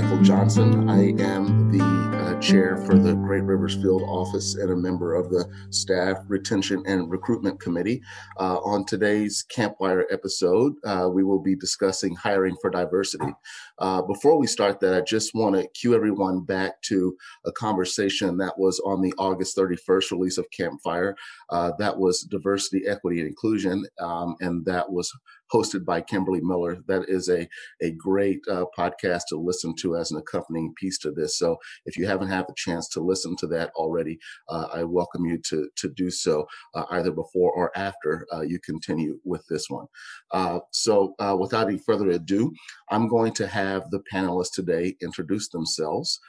Michael Johnson. I am the uh, chair for the Great Rivers Field Office and a member of the Staff Retention and Recruitment Committee. Uh, on today's Campfire episode, uh, we will be discussing hiring for diversity. Uh, before we start that, I just want to cue everyone back to a conversation that was on the August 31st release of Campfire. Uh, that was diversity, equity, and inclusion, um, and that was hosted by Kimberly Miller. That is a, a great uh, podcast to listen to as an accompanying piece to this. So if you haven't had the chance to listen to that already, uh, I welcome you to, to do so uh, either before or after uh, you continue with this one. Uh, so uh, without any further ado, I'm going to have the panelists today introduce themselves.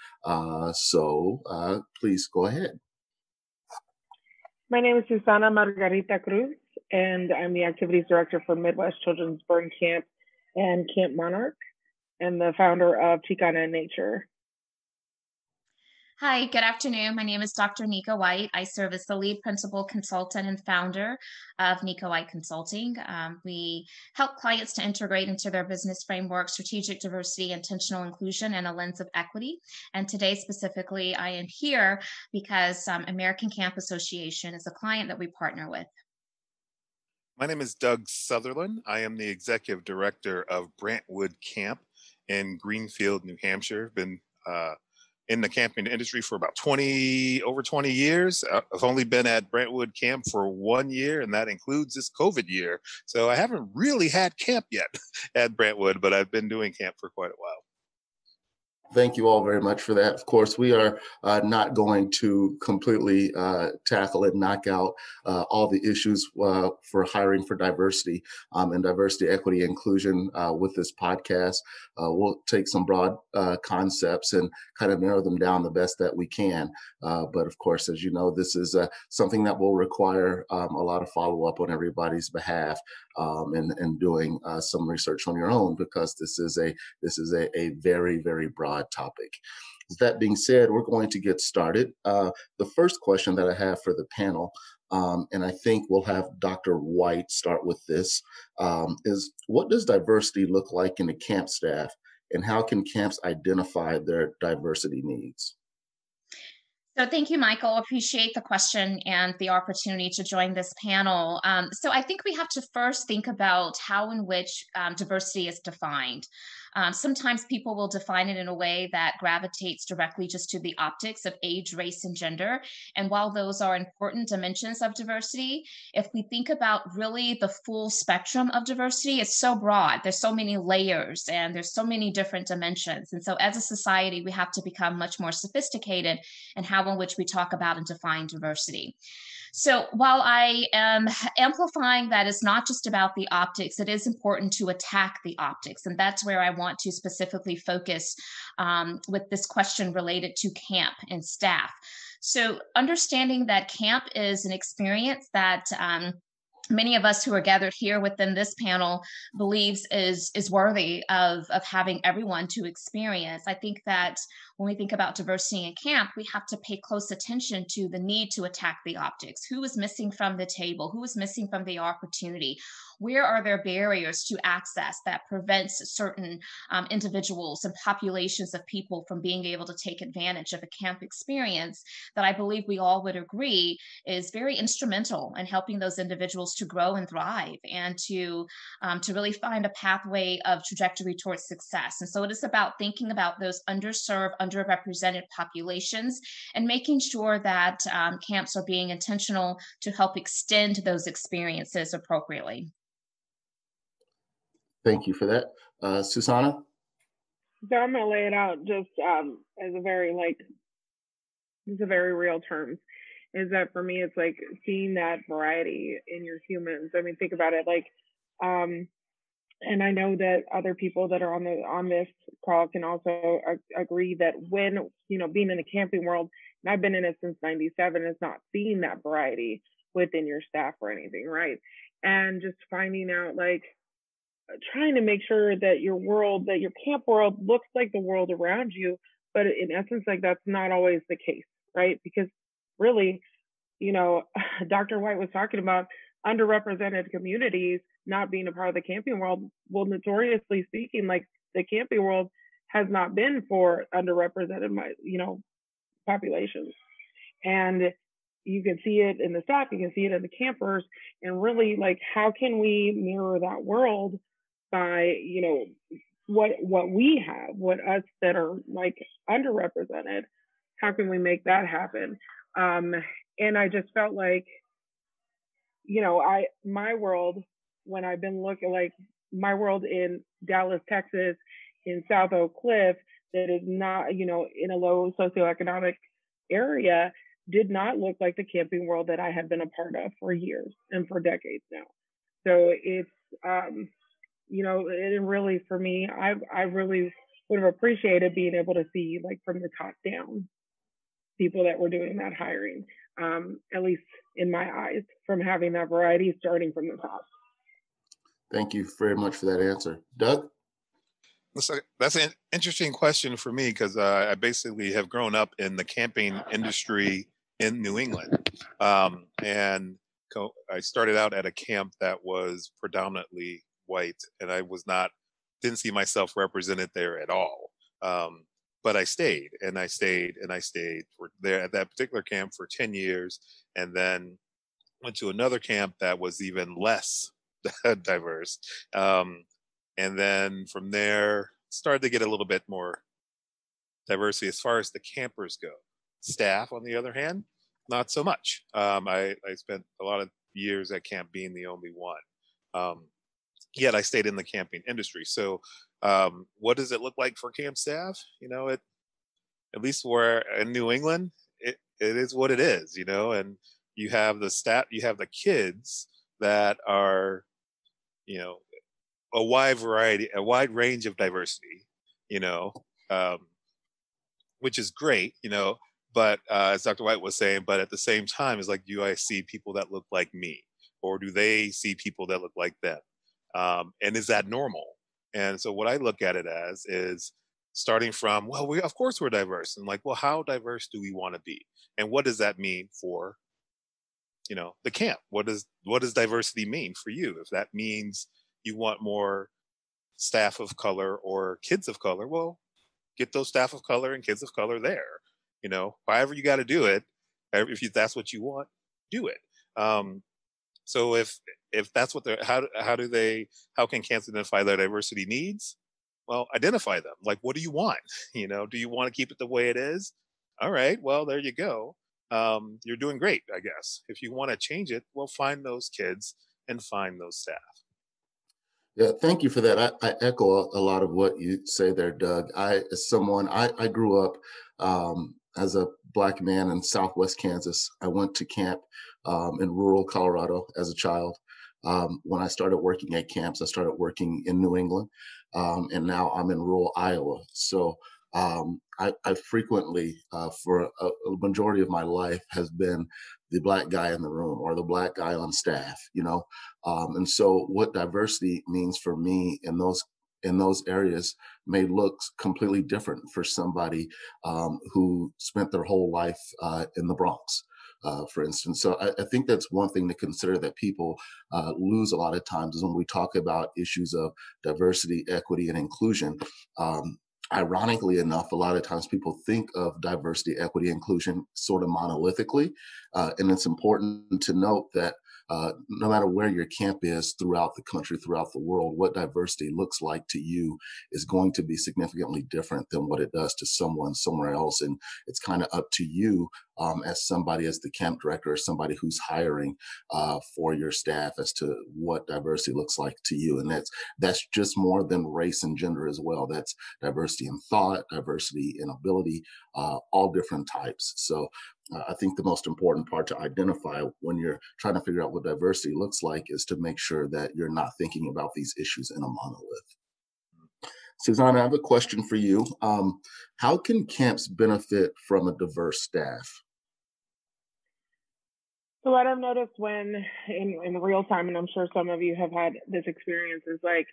so please go ahead. My name is Susana Margarita Cruz and I'm the activities director for Midwest Children's Burn Camp and Camp Monarch, and the founder of Chicana Nature. Hi, good afternoon. My name is Dr. Nika White. I serve as the lead principal consultant and founder of Nika White Consulting. Um, we help clients to integrate into their business framework strategic diversity, intentional inclusion, and a lens of equity. And today, specifically, I am here because um, American Camp Association is a client that we partner with. My name is Doug Sutherland. I am the executive director of Brantwood Camp in Greenfield, New Hampshire. I've been uh, in the camping industry for about 20 over 20 years uh, i've only been at brantwood camp for one year and that includes this covid year so i haven't really had camp yet at brantwood but i've been doing camp for quite a while Thank you all very much for that. Of course, we are uh, not going to completely uh, tackle and knock out uh, all the issues uh, for hiring for diversity um, and diversity, equity, inclusion uh, with this podcast. Uh, we'll take some broad concepts and kind of narrow them down the best that we can. but of course, as you know, this is something that will require um, a lot of follow up on everybody's behalf um, and, and doing some research on your own because this is a this is a, a very very broad topic. That being said, we're going to get started. Uh, the first question that I have for the panel, um, and I think we'll have Dr. White start with this, um, is what does diversity look like in the camp staff, and how can camps identify their diversity needs? So thank you, Michael. Appreciate the question and the opportunity to join this panel. Um, so I think we have to first think about how in which um, diversity is defined. Um, sometimes people will define it in a way that gravitates directly just to the optics of age, race, and gender. And while those are important dimensions of diversity, if we think about really the full spectrum of diversity, it's so broad. There's so many layers and there's so many different dimensions. And so as a society, we have to become much more sophisticated in how in which we talk about and define diversity. So while I am amplifying that it's not just about the optics, it is important to attack the optics. And that's where I want to specifically focus um, with this question related to camp and staff. So understanding that camp is an experience that um, many of us who are gathered here within this panel believes is is worthy of of having everyone to experience. I think that when we think about diversity in camp we have to pay close attention to the need to attack the optics. Who is missing from the table? Who is missing from the opportunity where are there barriers to access that prevents certain um, individuals and populations of people from being able to take advantage of a camp experience that I believe we all would agree is very instrumental in helping those individuals to grow and thrive and to um, to really find a pathway of trajectory towards success. And so it is about thinking about those underserved, underrepresented populations and making sure that um, camps are being intentional to help extend those experiences appropriately. Thank you for that. Uh, Susana? So I'm gonna lay it out just um, as a very like, it's a very real terms. Is that for me? It's like seeing that variety in your humans. I mean, think about it. Like, um, and I know that other people that are on the on this call can also ag- agree that when you know being in the camping world, and I've been in it since '97, is not seeing that variety within your staff or anything, right? And just finding out like trying to make sure that your world, that your camp world looks like the world around you. But in essence, like that's not always the case, right? Because really, you know, Dr. White was talking about underrepresented communities not being a part of the camping world. Well, notoriously speaking, like the camping world has not been for underrepresented, you know, populations. And you can see it in the staff, you can see it in the campers, and really like how can we mirror that world by, you know, what what we have, what us that are like underrepresented, how can we make that happen? Um, and I just felt like, you know, I my world when I've been looking like my world in Dallas, Texas, in South Oak Cliff, that is not, you know, in a low socioeconomic area, did not look like the camping world that I had been a part of for years and for decades now. So it's, um, you know, and really for me, I I really would have appreciated being able to see like from the top down people that were doing that hiring, um, at least in my eyes, from having that variety starting from the top. Thank you very much for that answer. Doug? That's an interesting question for me because uh, I basically have grown up in the camping industry in New England. Um, and co- I started out at a camp that was predominantly white, and I was not, didn't see myself represented there at all. Um, but I stayed and I stayed and I stayed for there at that particular camp for 10 years and then went to another camp that was even less diverse. Um, and then from there, started to get a little bit more diversity as far as the campers go. Staff, on the other hand, not so much. Um, I, I spent a lot of years at camp being the only one. Um, yet I stayed in the camping industry. So, um, what does it look like for camp staff? You know, it at least where in New England, it, it is what it is. You know, and you have the staff, you have the kids that are, you know, a wide variety, a wide range of diversity. You know, um, which is great. You know, but uh, as Dr. White was saying, but at the same time, it's like, do I see people that look like me, or do they see people that look like them? Um, and is that normal? And so, what I look at it as is starting from, well, we of course we're diverse, and like, well, how diverse do we want to be, and what does that mean for, you know, the camp? What does what does diversity mean for you? If that means you want more staff of color or kids of color, well, get those staff of color and kids of color there you know however you got to do it if you, that's what you want do it um, so if if that's what they're how how do they how can camps identify their diversity needs? Well identify them. Like what do you want? You know do you want to keep it the way it is? All right well there you go. Um, you're doing great i guess. If you want to change it well find those kids and find those staff. Yeah, thank you for that. I, I, echo a lot of what you say there, Doug. I, as someone, I, I grew up um, as a black man in Southwest Kansas. I went to camp um, in rural Colorado as a child. Um, when I started working at camps, I started working in New England, um, and now I'm in rural Iowa. So um, I, I, frequently, uh, for a, a, majority of my life, has been the black guy in the room or the black guy on staff. You know, um, and so what diversity means for me in those in those areas may look completely different for somebody um, who spent their whole life uh, in the Bronx. Uh, for instance. So I, I, think that's one thing to consider that people uh, lose a lot of times is when we talk about issues of diversity, equity, and inclusion. Um, ironically enough, a lot of times people think of diversity, equity, inclusion sort of monolithically. Uh, and it's important to note that uh, no matter where your camp is throughout the country, throughout the world, what diversity looks like to you is going to be significantly different than what it does to someone somewhere else. And it's kind of up to you um, as somebody, as the camp director, or somebody who's hiring uh, for your staff as to what diversity looks like to you. And that's that's just more than race and gender as well. That's diversity in thought, diversity in ability, uh, all different types. So I think the most important part to identify when you're trying to figure out what diversity looks like is to make sure that you're not thinking about these issues in a monolith. Suzanne, I have a question for you. Um, how can camps benefit from a diverse staff? So what I've noticed when in, in real time, and I'm sure some of you have had this experience, is like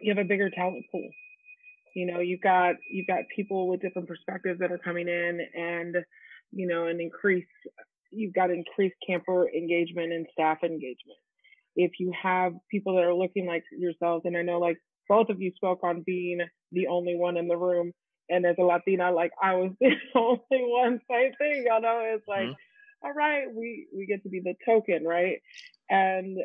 you have a bigger talent pool. You know, you've got you've got people with different perspectives that are coming in and you know, and increase, you've got increased camper engagement and staff engagement. if you have people that are looking like yourselves, and I know like both of you spoke on being the only one in the room, and as a Latina, like I was the only one same thing, you know, it's like, mm-hmm. all right, we we get to be the token, right? And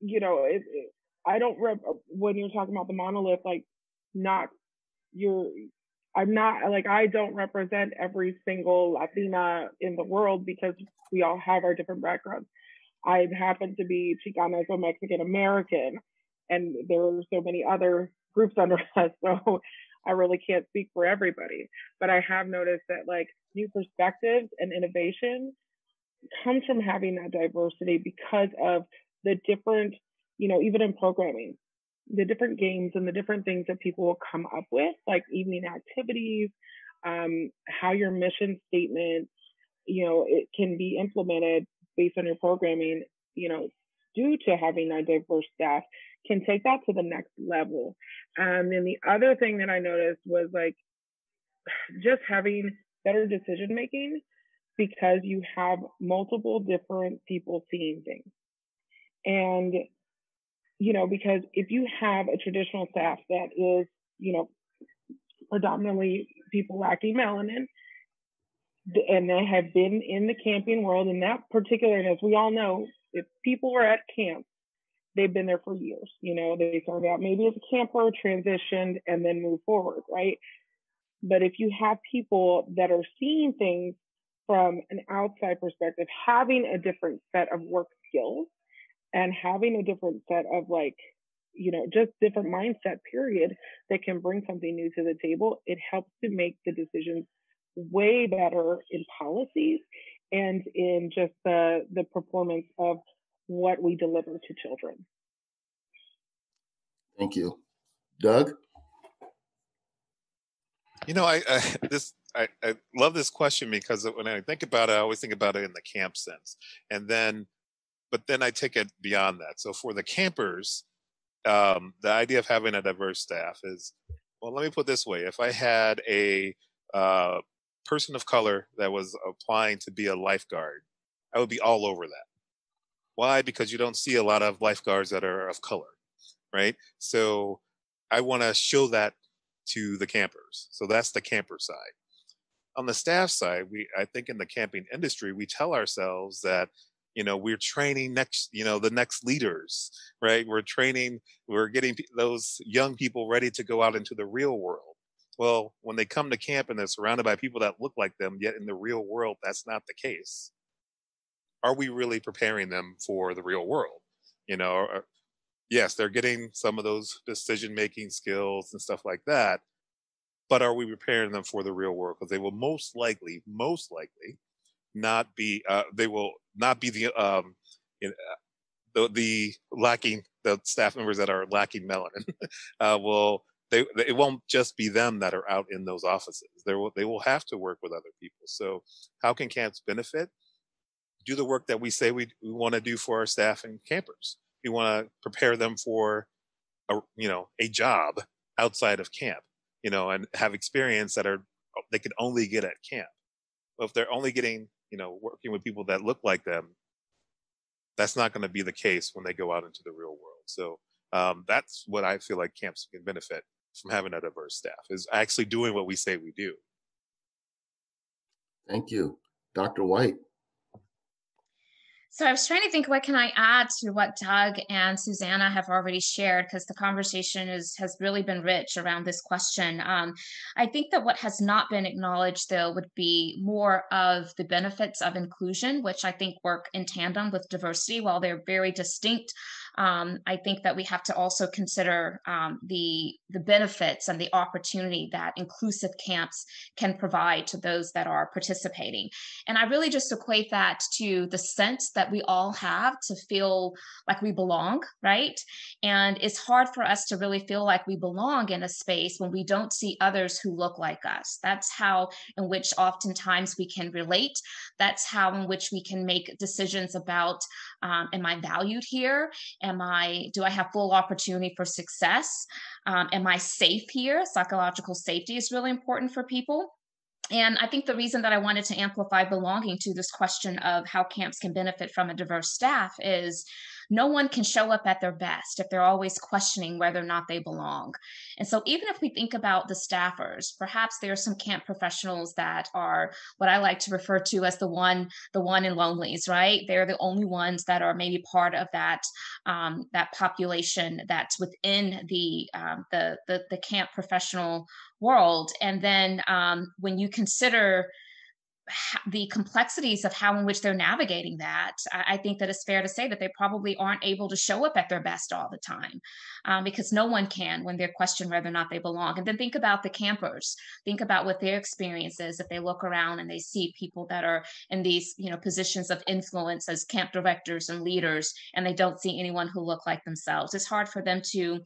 you know, it, it, I don't rep when you're talking about the monolith, like not you're I'm not like I don't represent every single Latina in the world because we all have our different backgrounds. I happen to be Chicana, so Mexican American, and there are so many other groups under us. So I really can't speak for everybody. But I have noticed that like new perspectives and innovation comes from having that diversity because of the different, you know, even in programming, the different games and the different things that people will come up with, like evening activities, um, how your mission statement, you know, it can be implemented based on your programming, you know, due to having a diverse staff can take that to the next level. Um, and the other thing that I noticed was like just having better decision making because you have multiple different people seeing things. And you know, because if you have a traditional staff that is, you know, predominantly people lacking melanin, and they have been in the camping world in that particular, and as we all know, if people are at camp, they've been there for years. You know, they started out maybe as a camper, transitioned, and then move forward, right? But if you have people that are seeing things from an outside perspective, having a different set of work skills, and having a different set of like you know just different mindset period that can bring something new to the table it helps to make the decisions way better in policies and in just the the performance of what we deliver to children. Thank you. Doug? You know i, I this I, I love this question because when I think about it, I always think about it in the camp sense. And then but then I take it beyond that. So for the campers, um, the idea of having a diverse staff is, well, let me put this way: if I had a uh, person of color that was applying to be a lifeguard, I would be all over that. Why? Because you don't see a lot of lifeguards that are of color, right? So I want to show that to the campers. So that's the camper side. On the staff side, we I think in the camping industry, we tell ourselves that you know we're training next you know the next leaders right? We're training we're getting those young people ready to go out into the real world. Well when they come to camp and they're surrounded by people that look like them yet in the real world that's not the case. Are we really preparing them for the real world? You know yes they're getting some of those decision making skills and stuff like that but are we preparing them for the real world? Because they will most likely most likely not be uh, they will not be the um, you know, the, the lacking the staff members that are lacking melanin uh, will they it won't just be them that are out in those offices. They will they will have to work with other people. So how can camps benefit? Do the work that we say we, we want to do for our staff and campers. We want to prepare them for a you know a job outside of camp you know and have experience that are they can only get at camp. Well, if they're only getting you know, working with people that look like them, that's not going to be the case when they go out into the real world. So um, that's what I feel like camps can benefit from having a diverse staff is actually doing what we say we do. Thank you, Dr. White. So I was trying to think what can I add to what Doug and Susanna have already shared because the conversation is has really been rich around this question. Um, I think that what has not been acknowledged though would be more of the benefits of inclusion, which I think work in tandem with diversity. While they're very distinct, um, I think that we have to also consider um, the the benefits and the opportunity that inclusive camps can provide to those that are participating. And I really just equate that to the sense that we all have to feel like we belong, right? And it's hard for us to really feel like we belong in a space when we don't see others who look like us. That's how in which oftentimes we can relate. That's how in which we can make decisions about um, am I valued here? Am I, do I have full opportunity for success? Um, am I safe here? Psychological safety is really important for people. And I think the reason that I wanted to amplify belonging to this question of how camps can benefit from a diverse staff is no one can show up at their best if they're always questioning whether or not they belong. And so, even if we think about the staffers, perhaps there are some camp professionals that are what I like to refer to as the one, the one in lonelies, right? They're the only ones that are maybe part of that um, that population that's within the, um, the the the camp professional world. And then um, when you consider the complexities of how in which they're navigating that, I think that it's fair to say that they probably aren't able to show up at their best all the time um, because no one can when they're questioned whether or not they belong. And then think about the campers. Think about what their experience is if they look around and they see people that are in these, you know, positions of influence as camp directors and leaders, and they don't see anyone who look like themselves. It's hard for them to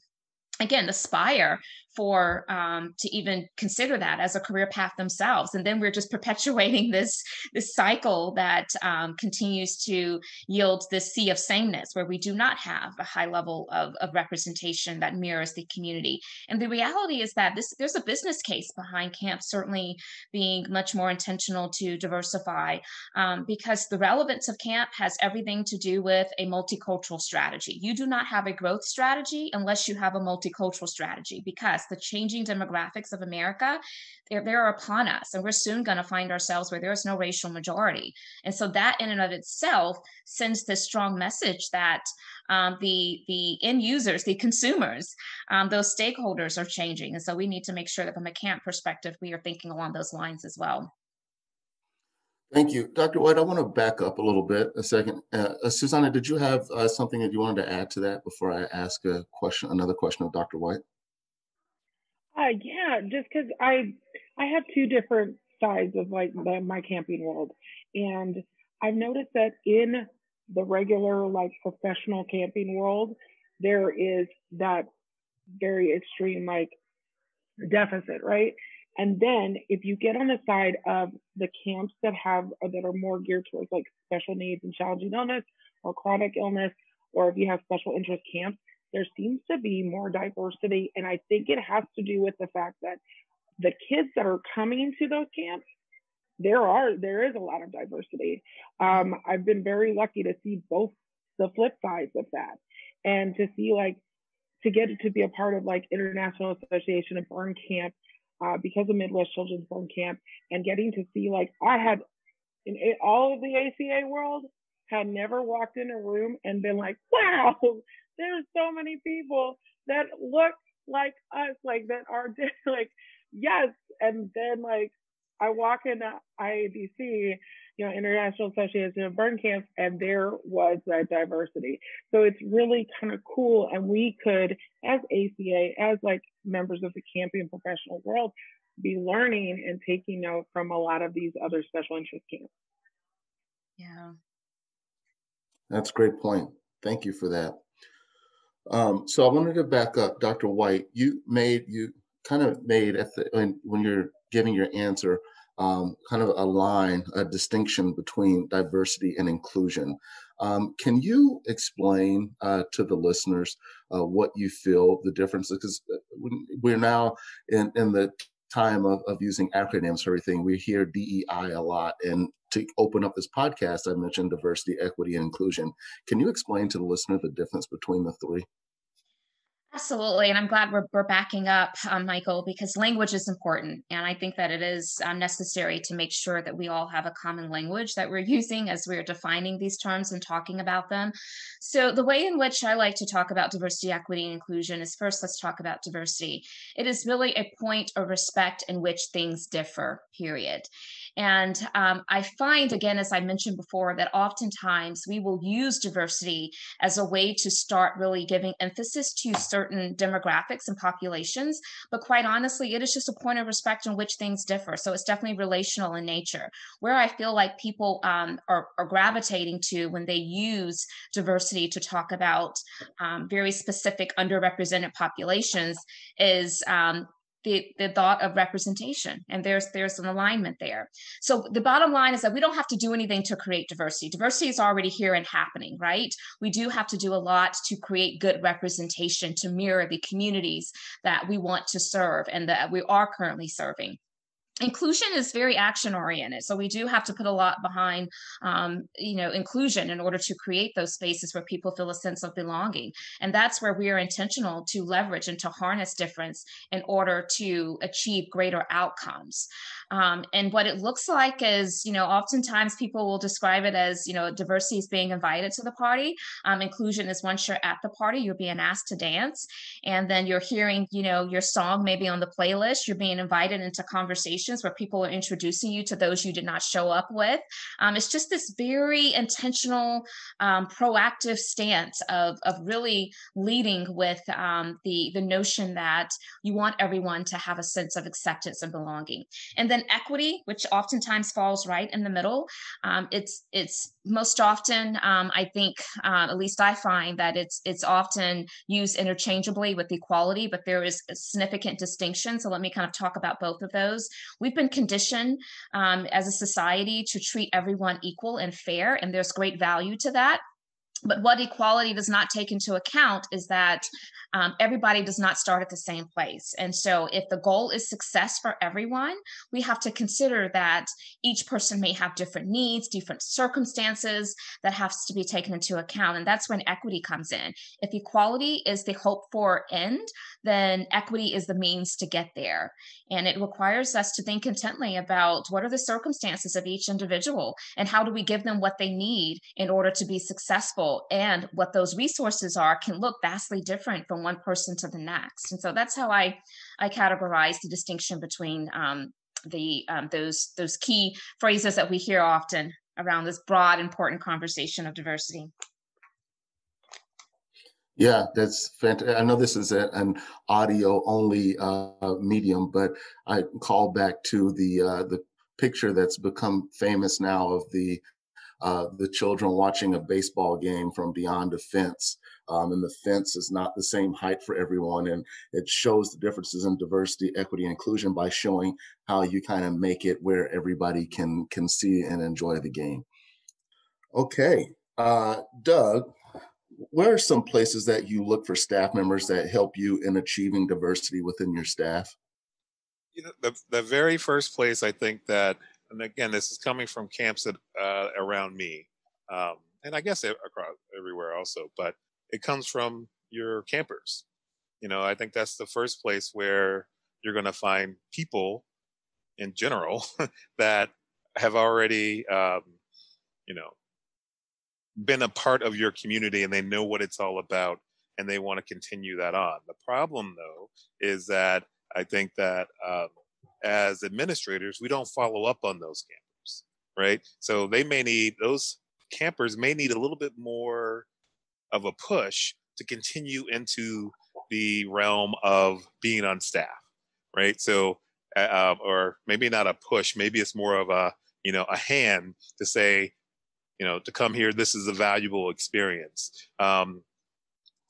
again aspire for um, to even consider that as a career path themselves. And then we're just perpetuating this this cycle that um, continues to yield this sea of sameness where we do not have a high level of, of representation that mirrors the community. And the reality is that this there's a business case behind camp certainly being much more intentional to diversify um, because the relevance of camp has everything to do with a multicultural strategy. You do not have a growth strategy unless you have a multicultural strategy because the changing demographics of America, they're, they're upon us. And we're soon going to find ourselves where there's no racial majority. And so that in and of itself sends this strong message that um, the, the end users, the consumers, um, those stakeholders are changing. And so we need to make sure that from a camp perspective, we are thinking along those lines as well. Thank you. Dr. White, I want to back up a little bit a second. Uh, uh, Susanna, did you have uh, something that you wanted to add to that before I ask a question, another question of Dr. White? Uh, yeah, just because I I have two different sides of like the, my camping world, and I've noticed that in the regular like professional camping world, there is that very extreme like deficit, right? And then if you get on the side of the camps that have that are more geared towards like special needs and challenging illness or chronic illness, or if you have special interest camps, there seems to be more diversity. And I think it has to do with the fact that the kids that are coming to those camps, there are there is a lot of diversity. Um, I've been very lucky to see both the flip sides of that, and to see like to get to be a part of like International Association of Burn Camp uh, because of Midwest Children's Burn Camp, and getting to see like I had in all of the ACA world had never walked in a room and been like, wow, there's so many people that look like us, like that are like, yes. And then like I walk in IABC, you know, International Association of Burn Camps, and there was that diversity. So it's really kind of cool. And we could, as ACA, as like members of the camping professional world, be learning and taking note from a lot of these other special interest camps. Yeah. That's a great point. Thank you for that. Um, so I wanted to back up, Dr. White. You made you kind of made at the when, when you're giving your answer, um, kind of a line, a distinction between diversity and inclusion. Um, can you explain uh, to the listeners uh, what you feel the difference? Because uh, we're now in, in the time of, of using acronyms for everything. We hear DEI a lot. And to open up this podcast, I mentioned diversity, equity, and inclusion. Can you explain to the listener the difference between the three? Absolutely. And I'm glad we're, we're backing up, um, Michael, because language is important. And I think that it is uh, necessary to make sure that we all have a common language that we're using as we're defining these terms and talking about them. So, the way in which I like to talk about diversity, equity, and inclusion is first, let's talk about diversity. It is really a point of respect in which things differ, period. And um, I find, again, as I mentioned before, that oftentimes we will use diversity as a way to start really giving emphasis to certain demographics and populations. But quite honestly, it is just a point of respect in which things differ. So it's definitely relational in nature. Where I feel like people um, are, are, gravitating to when they use diversity to talk about um, very specific underrepresented populations is um, the, the thought of representation and there's there's an alignment there. So the bottom line is that we don't have to do anything to create diversity. Diversity is already here and happening right? We do have to do a lot to create good representation to mirror the communities that we want to serve and that we are currently serving inclusion is very action oriented so we do have to put a lot behind um, you know inclusion in order to create those spaces where people feel a sense of belonging. And that's where we are intentional to leverage and to harness difference in order to achieve greater outcomes um, and what it looks like is you know oftentimes people will describe it as you know diversity is being invited to the party um, inclusion is once you're at the party you're being asked to dance and then you're hearing you know your song maybe on the playlist you're being invited into conversations where people are introducing you to those you did not show up with. Um, it's just this very intentional, um, proactive stance of, of really leading with um, the, the notion that you want everyone to have a sense of acceptance and belonging. And then equity, which oftentimes falls right in the middle. Um, it's, it's most often, um, I think, uh, at least I find that it's, it's often used interchangeably with equality, but there is a significant distinction. So let me kind of talk about both of those. We've been conditioned um, as a society to treat everyone equal and fair, and there's great value to that. But what equality does not take into account is that um, everybody does not start at the same place. And so, if the goal is success for everyone, we have to consider that each person may have different needs, different circumstances that has to be taken into account. And that's when equity comes in. If equality is the hope for end, then equity is the means to get there. And it requires us to think intently about what are the circumstances of each individual and how do we give them what they need in order to be successful. And what those resources are can look vastly different from one person to the next. And so that's how I, I categorize the distinction between um, the um, those those key phrases that we hear often around this broad, important conversation of diversity. Yeah, that's fantastic. I know this is a, an audio only uh, medium, but I call back to the uh, the picture that's become famous now of the uh, the children watching a baseball game from beyond a fence. Um, and the fence is not the same height for everyone. And it shows the differences in diversity, equity, and inclusion by showing how you kind of make it where everybody can can see and enjoy the game. Okay, uh, Doug, where are some places that you look for staff members that help you in achieving diversity within your staff? You know, the, the very first place I think that, and again, this is coming from camps that, uh, around me, um, and I guess across everywhere also, but it comes from your campers. You know, I think that's the first place where you're going to find people in general that have already, um, you know, been a part of your community and they know what it's all about and they want to continue that on. The problem, though, is that I think that um, as administrators, we don't follow up on those campers, right? So they may need those campers may need a little bit more of a push to continue into the realm of being on staff, right? So, uh, or maybe not a push, maybe it's more of a you know a hand to say, you know, to come here, this is a valuable experience. Um,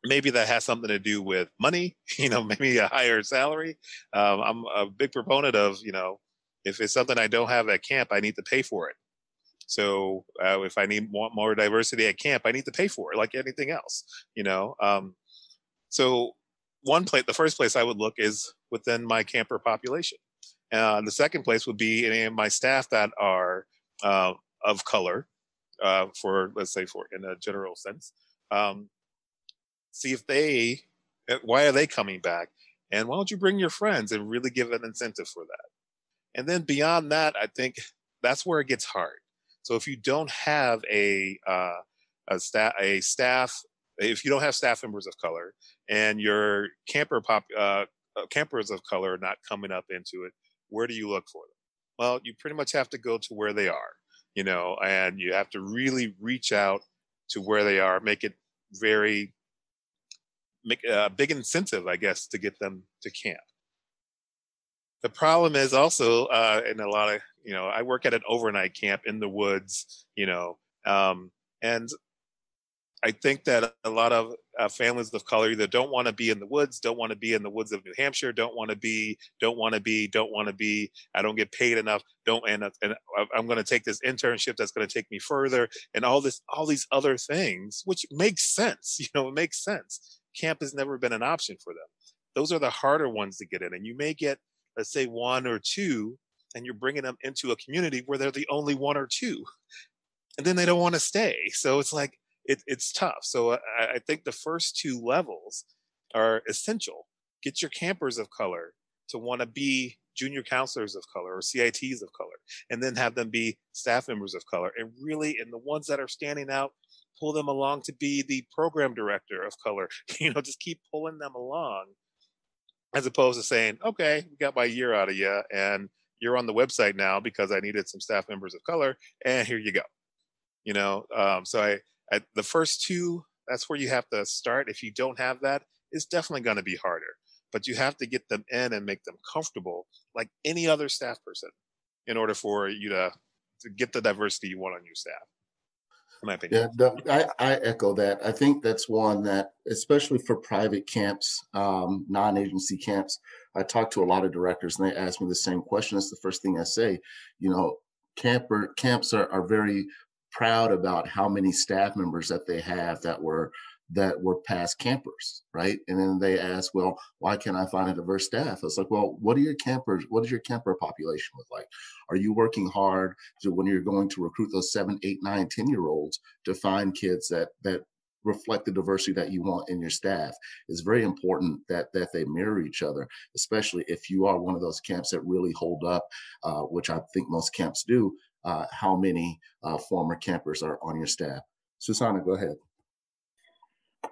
maybe that has something to do with money, you know, maybe a higher salary. Um, I'm a big proponent of, you know, if it's something I don't have at camp, I need to pay for it. So uh, if I need more, more, diversity at camp, I need to pay for it, like anything else, you know. Um, so one place, the first place I would look is within my camper population. Uh, the second place would be any of my staff that are uh, of color, uh, for let's say for in a general sense. Um, see if they eh, why are they coming back, and why don't you bring your friends and really give an incentive for that. And then beyond that, I think that's where it gets hard. So if you don't have a uh, a staff a staff if you don't have staff members of color and your camper pop uh, uh, campers of color are not coming up into it, where do you look for them? Well, you pretty much have to go to where they are you know, and you have to really reach out to where they are, make it very, make a big incentive, I guess, to get them to camp. The problem is also uh, in a lot of, you know, I work at an overnight camp in the woods, you know, um, and I think that a lot of uh, families of color either don't want to be in the woods, don't want to be in the woods of New Hampshire, don't want to be, don't want to be, don't want to be. I don't get paid enough. Don't and, and I'm going to take this internship that's going to take me further, and all this, all these other things, which makes sense. You know, it makes sense. Camp has never been an option for them. Those are the harder ones to get in, and you may get, let's say, one or two and you're bringing them into a community where they're the only one or two and then they don't want to stay so it's like it, it's tough so I, I think the first two levels are essential get your campers of color to want to be junior counselors of color or CITs of color, and then have them be staff members of color. And really, and the ones that are standing out, pull them along to be the program director of color. You know, just keep pulling them along as opposed to saying, okay, we got my year out of you and you're on the website now because I needed some staff members of color and here you go. You know, um, so I, The first two, that's where you have to start. If you don't have that, it's definitely going to be harder but you have to get them in and make them comfortable like any other staff person in order for you to, to get the diversity you want on your staff. In my opinion. Yeah, I, I echo that. I think that's one that, especially for private camps, um, non-agency camps, I talk to a lot of directors and they ask me the same question. That's the first thing I say. You know, camper camps are, are very proud about how many staff members that they have that were that were past campers, right? And then they ask, well, why can't I find a diverse staff? It's like, well, what are your campers? What does your camper population look like? Are you working hard to when you're going to recruit those seven, eight, nine, ten year olds to find kids that that reflect the diversity that you want in your staff? It's very important that that they mirror each other, especially if you are one of those camps that really hold up, uh, which I think most camps do. Uh, how many uh, former campers are on your staff? Susanna, go ahead.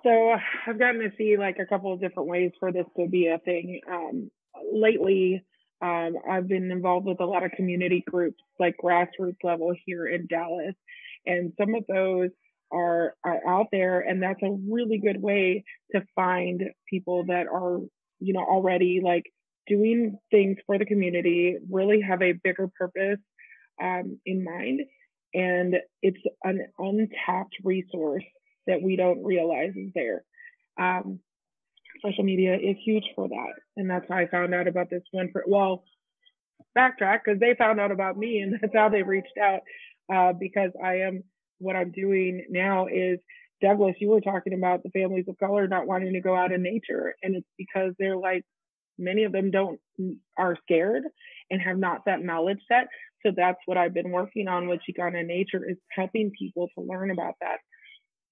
So I've gotten to see like a couple of different ways for this to be a thing. Um, lately, um, I've been involved with a lot of community groups, like grassroots level here in Dallas, and some of those are are out there, and that's a really good way to find people that are, you know, already like doing things for the community, really have a bigger purpose um, in mind, and it's an untapped resource that we don't realize is there. Um, social media is huge for that. And that's how I found out about this one. For, well, backtrack because they found out about me and that's how they reached out uh, because I am what I'm doing now is Douglas, you were talking about the families of color not wanting to go out in nature. And it's because they're like, many of them don't are scared and have not that knowledge set. So that's what I've been working on with Chicana Nature is helping people to learn about that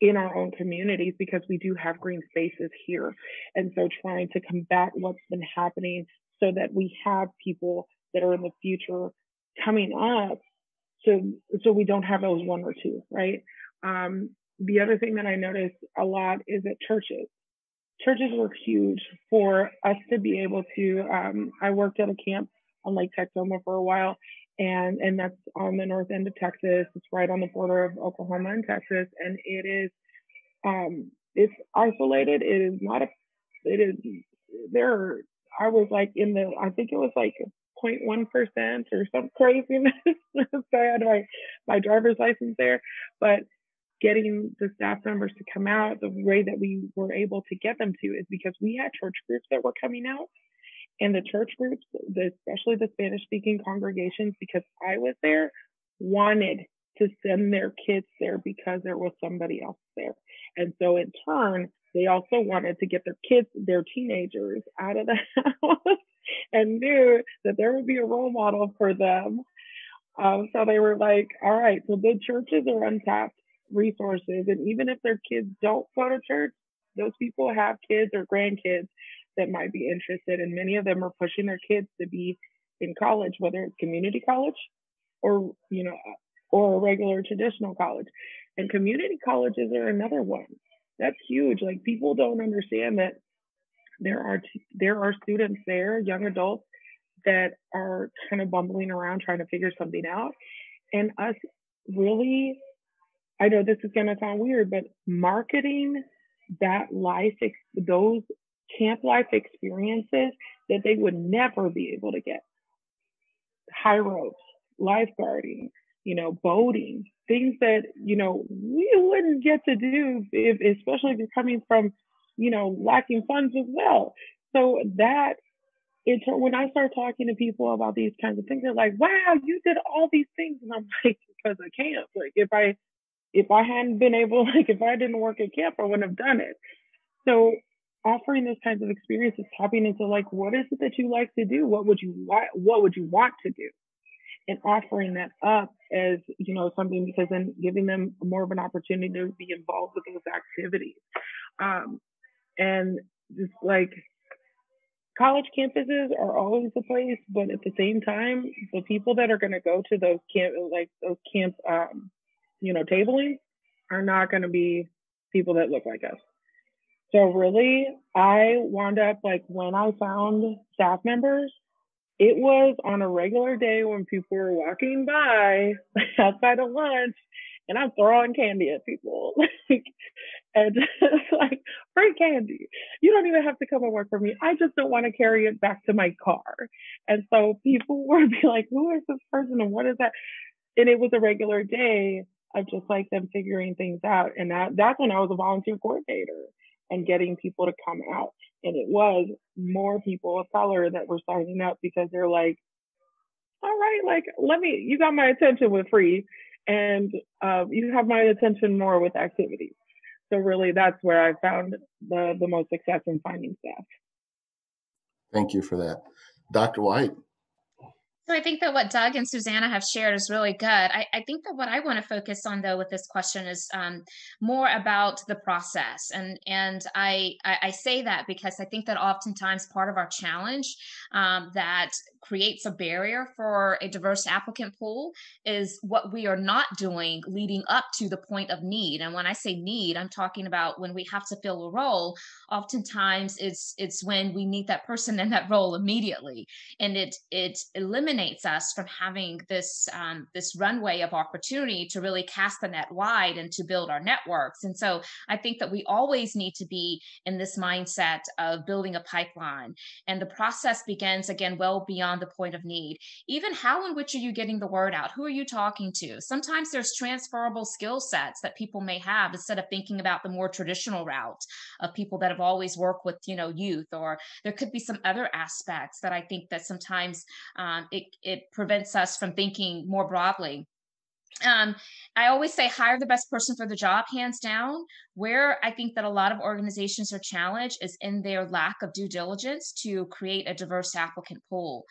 in our own communities because we do have green spaces here. And so trying to combat what's been happening so that we have people that are in the future coming up so so we don't have those one or two, right? Um, the other thing that I notice a lot is at churches. Churches were huge for us to be able to. Um, I worked at a camp on Lake Texoma for a while, and and that's on the north end of Texas. It's right on the border of Oklahoma and Texas, and it is um it's isolated. It is not a it is there. I was like in the I think it was like 0.1 percent or some craziness. so I had my my driver's license there, but getting the staff members to come out the way that we were able to get them to is because we had church groups that were coming out and the church groups, especially the Spanish speaking congregations, because I was there, wanted to send their kids there because there was somebody else there. And so in turn, they also wanted to get their kids, their teenagers out of the house and knew that there would be a role model for them. Um, so they were like, all right, so the churches are untapped resources. And even if their kids don't go to church, those people have kids or grandkids that might be interested, and many of them are pushing their kids to be in college, whether it's community college or you know or a regular traditional college. And community colleges are another one. That's huge. Like people don't understand that there are there are students there, young adults that are kind of bumbling around trying to figure something out, and us really. I know this is going to sound weird, but marketing that life, those camp life experiences that they would never be able to get. High ropes, lifeguarding, you know, boating, things that, you know, we wouldn't get to do if, especially if you're coming from, you know, lacking funds as well. So that it's when I start talking to people about these kinds of things, they're like, wow, you did all these things. And I'm like, because I can't. Like if I if I hadn't been able, like if I didn't work at camp, I wouldn't have done it. So offering those kinds of experiences, tapping into like, what is it that you like to do? What would you like? What would you want to do? and offering that up as you know something because then giving them more of an opportunity to be involved with those activities um, and just like college campuses are always the place but at the same time the people that are going to go to those camp like those camp um, you know tabling are not going to be people that look like us so really i wound up like when i found staff members it was on a regular day when people were walking by outside of lunch and I'm throwing candy at people. Like, and like, free candy. You don't even have to come and work for me. I just don't want to carry it back to my car. And so people would be like, who is this person and what is that? And it was a regular day of just like them figuring things out. And that, that's when I was a volunteer coordinator and getting people to come out. And it was more people of color that were signing up because they're like, all right, like, let me, you got my attention with free and uh, you have my attention more with activities. So really that's where I found the, the most success in finding staff. Thank you for that. Dr. White. So I think that what Doug and Susanna have shared is really good. I, I think that what I want to focus on though with this question is um, more about the process, and and I, I, I say that because I think that oftentimes part of our challenge um, that creates a barrier for a diverse applicant pool is what we are not doing leading up to the point of need. And when I say need, I'm talking about when we have to fill a role. Oftentimes, it's it's when we need that person in that role immediately, and it it eliminates us from having this um, this runway of opportunity to really cast the net wide and to build our networks. And so, I think that we always need to be in this mindset of building a pipeline, and the process begins again well beyond the point of need. Even how and which are you getting the word out? Who are you talking to? Sometimes there's transferable skill sets that people may have instead of thinking about the more traditional route of people that have always worked with, you know, youth, or there could be some other aspects that I think that sometimes um, it, it prevents us from thinking more broadly um, I always say hire the best person for the job, hands down. Where I think that a lot of organizations are challenged is in their lack of due diligence to create a diverse applicant pool.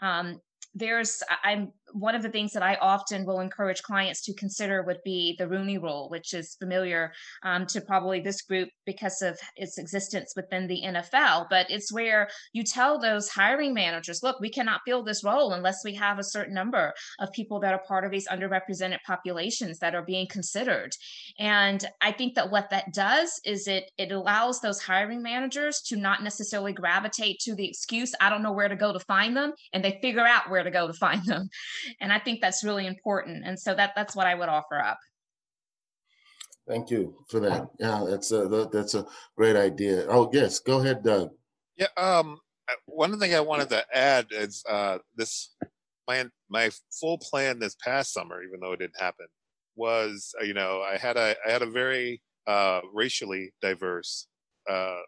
Um, there's i'm one of the things that i often will encourage clients to consider would be the rooney rule which is familiar um, to probably this group because of its existence within the nfl but it's where you tell those hiring managers look we cannot fill this role unless we have a certain number of people that are part of these underrepresented populations that are being considered and i think that what that does is it it allows those hiring managers to not necessarily gravitate to the excuse i don't know where to go to find them and they figure out where where to go to find them. And I think that's really important. And so that that's what I would offer up. Thank you for that. Yeah, that's a that's a great idea. Oh yes, go ahead, Doug. Yeah. Um. Uh, one thing I wanted to add is uh, this plan my full plan this past summer, even though it didn't happen, was uh, you know I had a I had a very uh, racially diverse uh,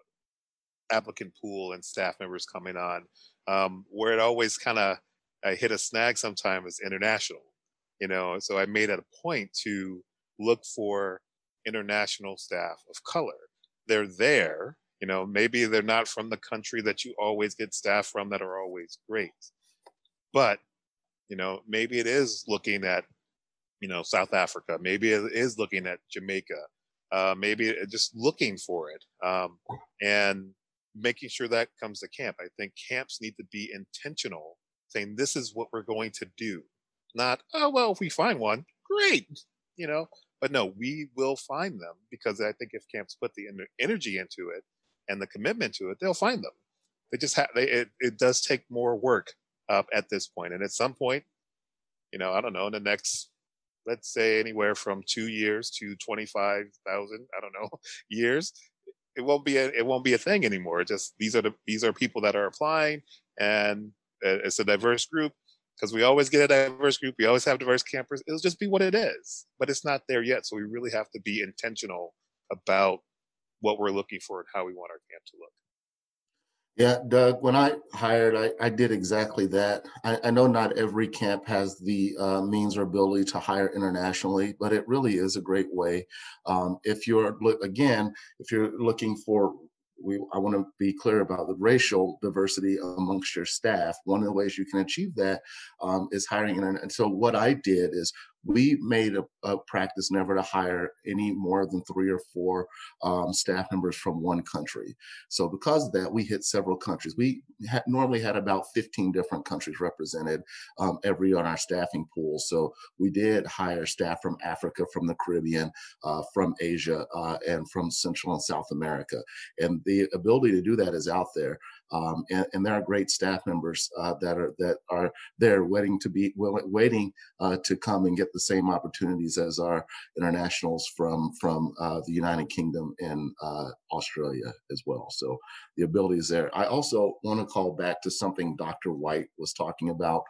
applicant pool and staff members coming on, um, where it always kind of I hit a snag sometime is international, you know. So I made it a point to look for international staff of color. They're there, you know. Maybe they're not from the country that you always get staff from that are always great, but you know, maybe it is looking at, you know, South Africa. Maybe it is looking at Jamaica. Uh, maybe just looking for it um, and making sure that comes to camp. I think camps need to be intentional saying this is what we're going to do. Not oh well if we find one great you know but no we will find them because i think if camps put the energy into it and the commitment to it they'll find them. They just have it, it does take more work up at this point and at some point you know i don't know in the next let's say anywhere from two years to 25,000 i don't know years it won't be a, it won't be a thing anymore. It just these are the these are people that are applying and it's a diverse group because we always get a diverse group. We always have diverse campers. It'll just be what it is, but it's not there yet. So we really have to be intentional about what we're looking for and how we want our camp to look. Yeah, Doug, when I hired, I, I did exactly that. I, I know not every camp has the uh, means or ability to hire internationally, but it really is a great way. Um, if you're, again, if you're looking for we I want to be clear about the racial diversity amongst your staff. One of the ways you can achieve that um, is hiring. And, and so what I did is we made a, a, practice never to hire any more than three or four um, staff members from one country. So because of that, we hit several countries. We ha- normally had about 15 different countries represented um, every year on our staffing pool. So we did hire staff from Africa, from the Caribbean, uh, from Asia, uh, and from Central and South America. And the ability to do that is out there. Um, and, and, there are great staff members uh, that are that are there waiting to be waiting uh, to come and get the same opportunities as our internationals from from uh, the United Kingdom and uh, Australia as well. So the ability is there. I also want to call back to something Dr. White was talking about.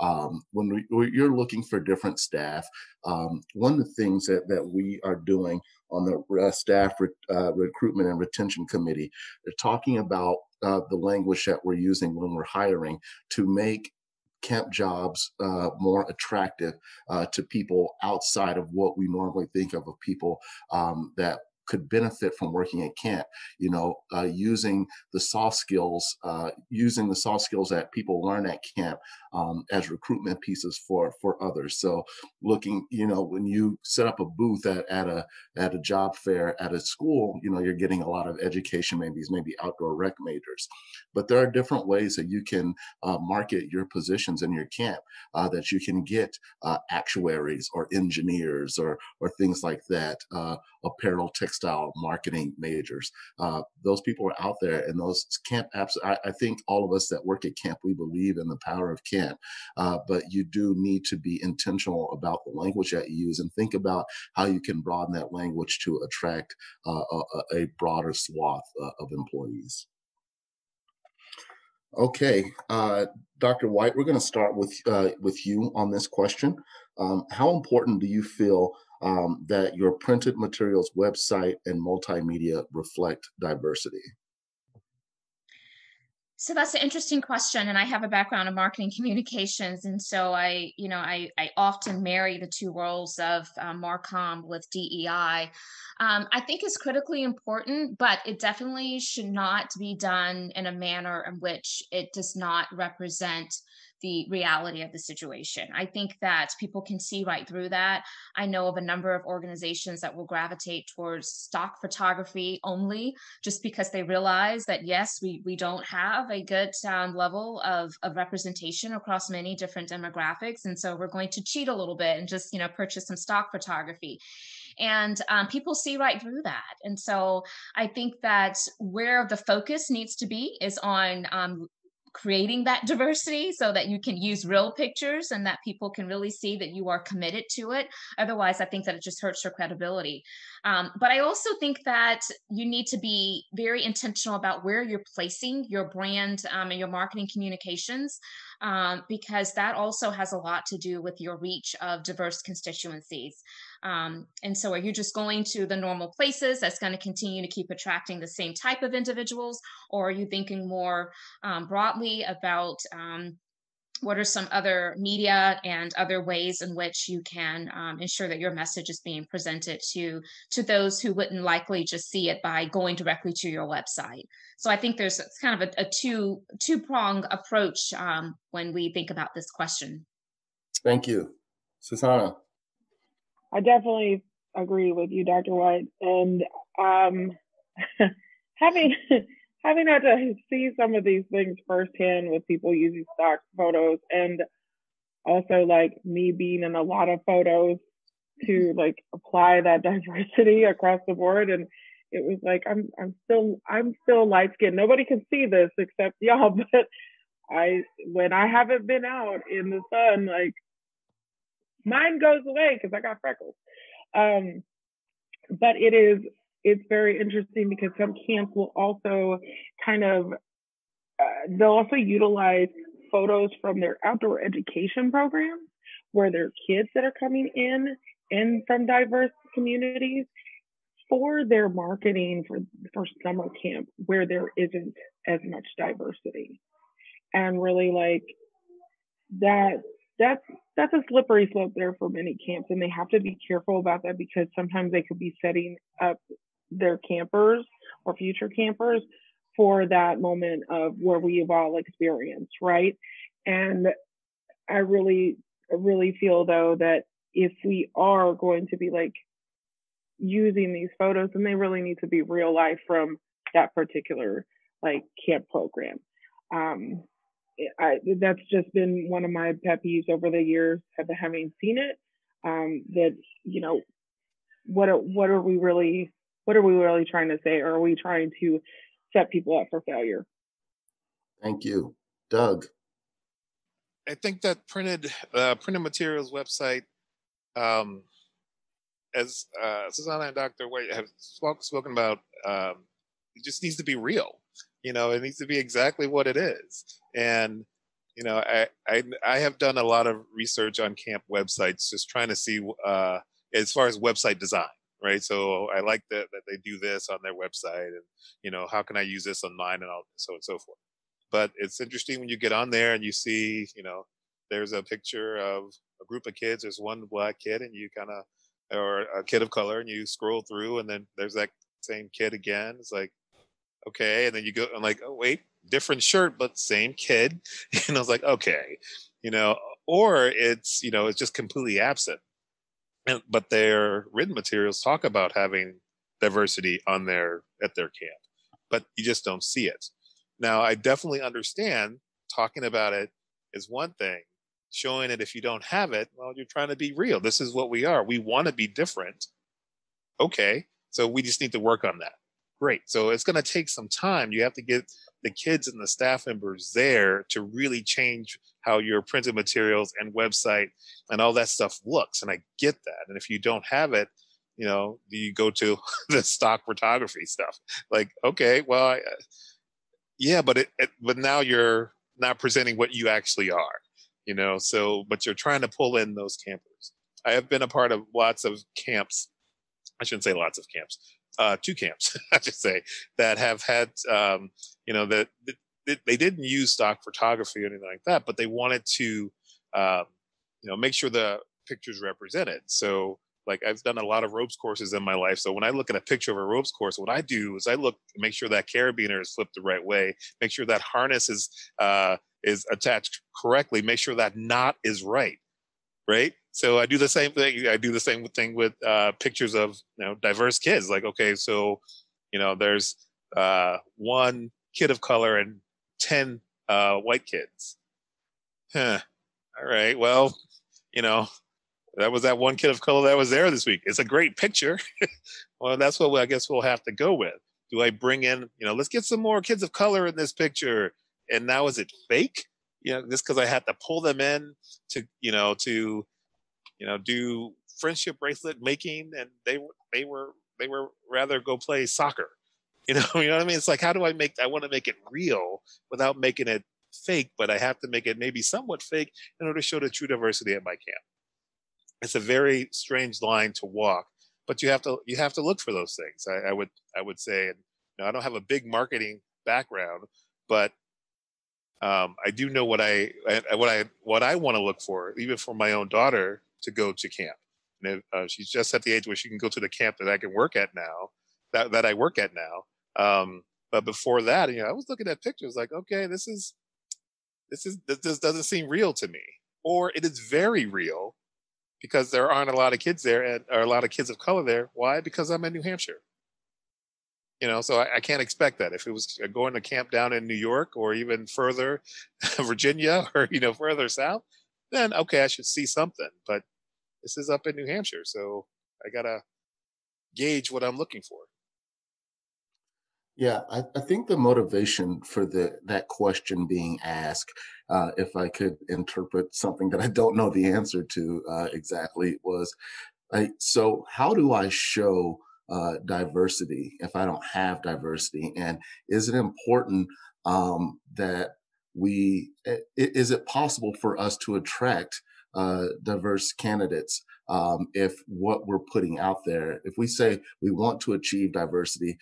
Um, when we, you're looking for different staff, um, one of the things that, that we are doing on the uh, staff re, uh, recruitment and retention committee, they're talking about uh, the language that we're using when we're hiring to make camp jobs uh, more attractive uh, to people outside of what we normally think of of people um, that could benefit from working at camp you know uh, using the soft skills uh, using the soft skills that people learn at camp um, as recruitment pieces for for others. So looking you know when you set up a booth at, at a at a job fair at a school you know you're getting a lot of education maybe maybe outdoor rec majors. But there are different ways that you can uh, market your positions in your camp uh, that you can get uh, actuaries or engineers or or things like that uh, apparel textile marketing majors uh, those people are out there and those camp apps I, I, think all of us that work at camp we believe in the power of camp uh, but you do need to be intentional about the language that you use and think about how you can broaden that language to attract a, a, broader swath of employees Okay, uh, Dr. White, we're going to start with uh, with you on this question. Um, how important do you feel um, that your printed materials website and multimedia reflect diversity? So that's an interesting question. And I have a background in marketing communications. And so I, you know, I, I often marry the two roles of um, Marcom with DEI. Um, I think is critically important, but it definitely should not be done in a manner in which it does not represent the reality of the situation. I think that people can see right through that. I know of a number of organizations that will gravitate towards stock photography only just because they realize that yes, we we don't have a good um, level of, of representation across many different demographics. And so we're going to cheat a little bit and just, you know, purchase some stock photography and um, people see right through that and so i think that where the focus needs to be is on um, creating that diversity so that you can use real pictures and that people can really see that you are committed to it. Otherwise, I think that it just hurts your credibility. Um, but I also think that you need to be very intentional about where you're placing your brand um, and your marketing communications um, because that also has a lot to do with your reach of diverse constituencies. Um, and so, are you just going to the normal places that's going to continue to keep attracting the same type of individuals, or are you thinking more um, broadly about um, what are some other media and other ways in which you can um, ensure that your message is being presented to to those who wouldn't likely just see it by going directly to your website? So i think there's kind of a, a two two prong approach um, when we think about this question. Thank you. Susanna? I definitely agree with you dr white and um, having having had to see some of these things firsthand with people using stock photos and also like me being in a lot of photos to mm-hmm. like apply that diversity across the board and it was like I'm I'm still I'm still light skinned. Nobody can see this except y'all, but I when I haven't been out in the sun, like mine goes away because I got freckles. Um, but it is it's very interesting because some camps will also kind of uh, they'll also utilize photos from their outdoor education program where there are kids that are coming in and from diverse communities for their marketing for for summer camp where there isn't as much diversity. And really like that that's that's a slippery slope there for many camps and they have to be careful about that because sometimes they could be setting up their campers or future campers for that moment of where we've all experienced, right? And I really, really feel though that if we are going to be like using these photos, then they really need to be real life from that particular like camp program. Um, I, that's just been one of my pet peeves over the years, of having seen it. Um, that you know, what are, what are we really what are we really trying to say? Or are we trying to set people up for failure? Thank you, Doug. I think that printed uh, printed materials website, um, as uh, Susanna and Dr. White have spoke, spoken about, um, it just needs to be real. You know, it needs to be exactly what it is. And you know, I I, I have done a lot of research on camp websites, just trying to see uh, as far as website design right? So I like that that they do this on their website, and you know, how can I use this on mine, and all so and so forth. But it's interesting when you get on there and you see, you know, there's a picture of a group of kids. There's one black kid, and you kind of, or a kid of color, and you scroll through, and then there's that same kid again. It's like, okay, and then you go, I'm like, oh wait, different shirt, but same kid, and I was like, okay, you know, or it's you know, it's just completely absent but their written materials talk about having diversity on their at their camp but you just don't see it. Now i definitely understand talking about it is one thing showing it if you don't have it well you're trying to be real. This is what we are. We want to be different. Okay so we just need to work on that great so it's going to take some time you have to get the kids and the staff members there to really change how your printed materials and website and all that stuff looks. And I get that. And if you don't have it, you know, you go to the stock photography stuff. Like, okay, well, I, yeah, but it, it, but now you're not presenting what you actually are, you know. So, but you're trying to pull in those campers. I have been a part of lots of camps. I shouldn't say lots of camps. Uh, two camps, I should say, that have had, um, you know, that, that they didn't use stock photography or anything like that, but they wanted to, um, you know, make sure the pictures represented. So like I've done a lot of ropes courses in my life. So when I look at a picture of a ropes course, what I do is I look, make sure that carabiner is flipped the right way, make sure that harness is uh, is attached correctly, make sure that knot is right, right. So I do the same thing. I do the same thing with uh, pictures of you know diverse kids. Like okay, so you know there's uh, one kid of color and 10 uh, white kids. Huh. All right. Well, you know, that was that one kid of color that was there this week. It's a great picture. well, that's what I guess we'll have to go with. Do I bring in, you know, let's get some more kids of color in this picture. And now is it fake? You know, just because I had to pull them in to, you know, to, you know, do friendship bracelet making and they they were they were rather go play soccer You know, you know what I mean? It's like, how do I make? I want to make it real without making it fake, but I have to make it maybe somewhat fake in order to show the true diversity at my camp. It's a very strange line to walk, but you have to you have to look for those things. I, I would I would say, and you know, I don't have a big marketing background, but um, I do know what I, I what I what I want to look for, even for my own daughter to go to camp. And uh, she's just at the age where she can go to the camp that I can work at now, that that I work at now. Um, but before that, you know, I was looking at pictures like, okay, this is this is this doesn't seem real to me, or it is very real because there aren't a lot of kids there and or a lot of kids of color there. Why? Because I'm in New Hampshire. You know, so I, I can't expect that. If it was going to camp down in New York or even further, Virginia or you know further south, then okay, I should see something. But this is up in New Hampshire, so I gotta gauge what I'm looking for. Yeah, I, I think the motivation for the that question being asked, uh, if I could interpret something that I don't know the answer to uh, exactly, was I, so how do I show uh, diversity if I don't have diversity? And is it important um, that we, is it possible for us to attract uh, diverse candidates um, if what we're putting out there, if we say we want to achieve diversity,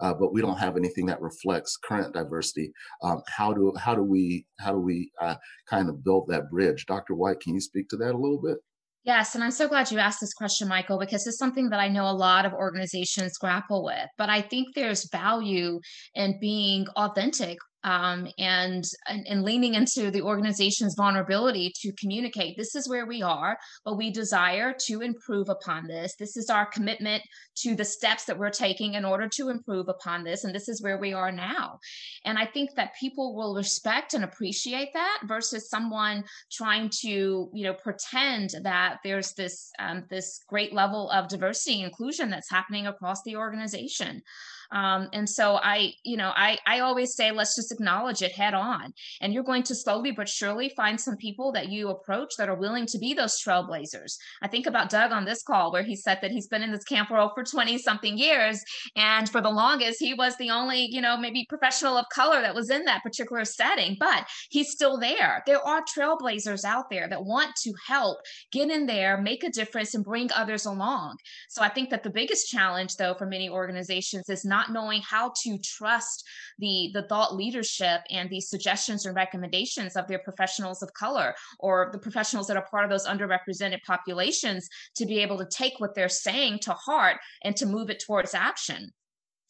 uh, but we don't have anything that reflects current diversity. Um, how do how do we how do we uh, kind of build that bridge? Dr. White, can you speak to that a little bit? Yes, and I'm so glad you asked this question, Michael, because it's something that I know a lot of organizations grapple with. But I think there's value in being authentic um, and, and, and leaning into the organization's vulnerability to communicate this is where we are but we desire to improve upon this. This is our commitment to the steps that we're taking in order to improve upon this and this is where we are now. And i think that people will respect and appreciate that versus someone trying to you know pretend that there's this um, this great level of diversity and inclusion that's happening across the organization um, and so I, you know, I, I always say, let's just acknowledge it head on. And you're going to slowly but surely find some people that you approach that are willing to be those trailblazers. I think about Doug on this call where he said that he's been in this camp role for 20 something years. And for the longest, he was the only, you know, maybe professional of color that was in that particular setting, but he's still there. There are trailblazers out there that want to help get in there, make a difference, and bring others along. So I think that the biggest challenge, though, for many organizations is not not knowing how to trust the the thought leadership and the suggestions and recommendations of their professionals of color or the professionals that are part of those underrepresented populations to be able to take what they're saying to heart and to move it towards action.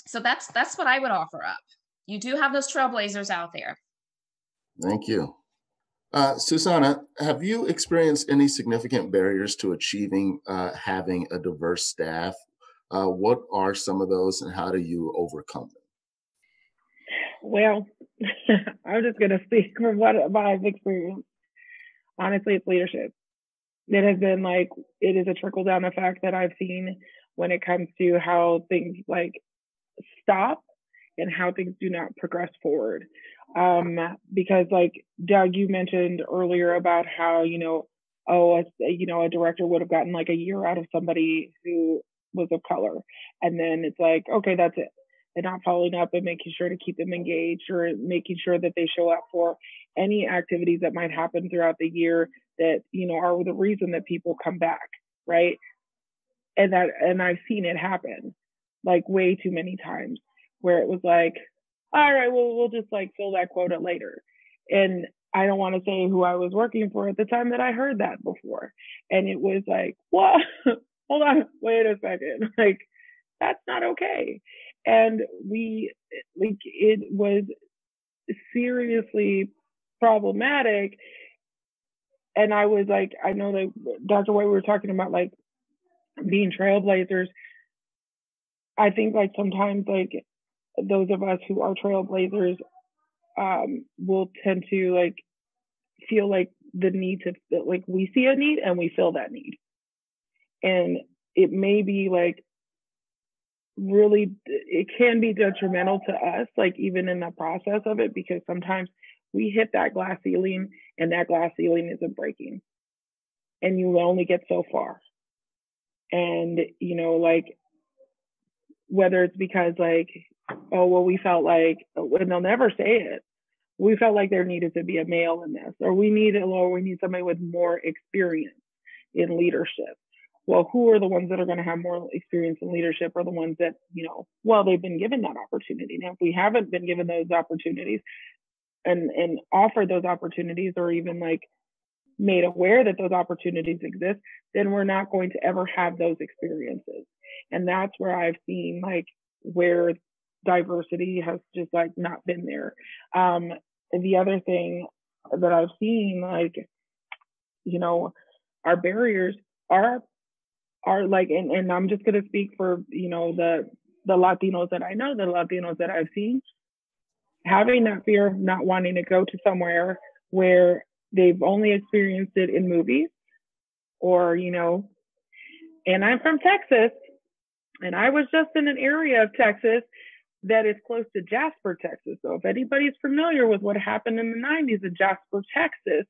So that's that's what i would offer up. You do have those trailblazers out there. Thank you. Uh, Susanna, have you experienced any significant barriers to achieving uh, having a diverse staff uh, what are some of those and how do you overcome them? Well, I'm just going to speak from what, I've experienced. Honestly, it's leadership. It has been like, it is a trickle down effect that I've seen when it comes to how things like stop and how things do not progress forward. Um, because like Doug, you mentioned earlier about how, you know, oh, a, you know, a director would have gotten like a year out of somebody who was of color. And then it's like, okay, that's it. And not following up and making sure to keep them engaged or making sure that they show up for any activities that might happen throughout the year that, you know, are the reason that people come back, right? And that and I've seen it happen like way too many times where it was like, all right, well, we'll just like fill that quota later. And I don't want to say who I was working for at the time that I heard that before. And it was like, what? Hold on, wait a second. Like, that's not okay. And we, like, it was seriously problematic. And I was like, I know that Dr. White, we were talking about like being trailblazers. I think like sometimes like those of us who are trailblazers um, will tend to like feel like the need to like we see a need and we fill that need and it may be like really it can be detrimental to us like even in the process of it because sometimes we hit that glass ceiling and that glass ceiling isn't breaking. And you only get so far. And you know like whether it's because like oh well we felt like and they'll never say it. We felt like there needed to be a male in this or we need a or we need somebody with more experience in leadership well, who are the ones that are going to have more experience in leadership are the ones that, you know, well, they've been given that opportunity. Now, if we haven't been given those opportunities and, and offered those opportunities or even like made aware that those opportunities exist, then we're not going to ever have those experiences. And that's where I've seen like where diversity has just like not been there. Um, the other thing that I've seen, like, you know, our barriers are are like and, and i'm just going to speak for you know the the latinos that i know the latinos that i've seen. Having that fear of not wanting to go to somewhere where they've only experienced it in movies or you know and i'm from texas and i was just in an area of texas that is close to jasper texas. So if anybody's familiar with what happened in the 90s in jasper texas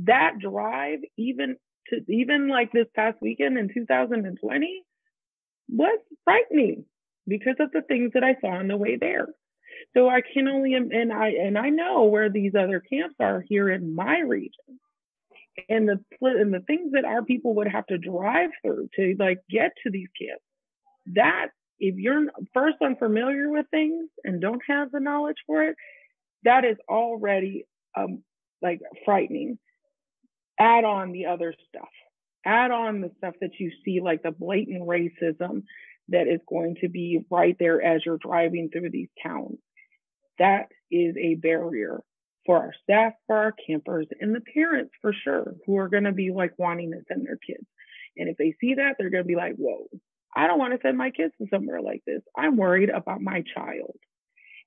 that drive even to even like this past weekend in 2020 was frightening because of the things that I saw on the way there. So I can only and I and I know where these other camps are here in my region. And the and the things that our people would have to drive through to like get to these camps. That if you're first unfamiliar with things and don't have the knowledge for it, that is already um like frightening add on the other stuff. add on the stuff that you see, like the blatant racism that is going to be right there as you're driving through these towns. That is a barrier for our staff, for our campers, and the parents for sure, who are going to be like wanting to send their kids. And if they see that, they're going to be like, whoa, I don't want to send my kids to somewhere like this. I'm worried about my child.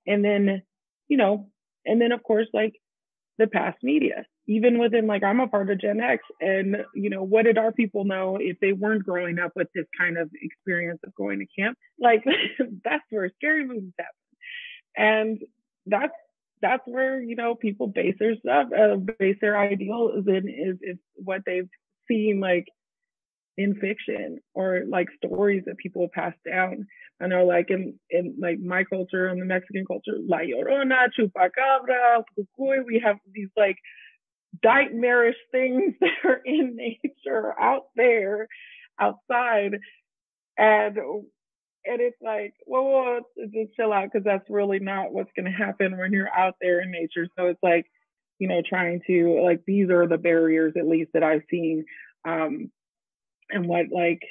And then, you know, and then of course, like the past media, even within like I'm a part of Gen X, and you know, what did our people know if they weren't growing up with this kind of experience of going to camp? Like that's where scary movies happen, and that's that's where you know people base their stuff, uh, base their ideals in is is what they've seen like in fiction or like stories that people pass down. I know like in, in like my culture and the Mexican culture, La Llorona, Chupacabra, Cucuy, we have these like nightmarish things that are in nature out there, outside. And and it's like, well, just chill out because that's really not what's going to happen when you're out there in nature. So it's like, you know, trying to like these are the barriers at least that I've seen um, and what like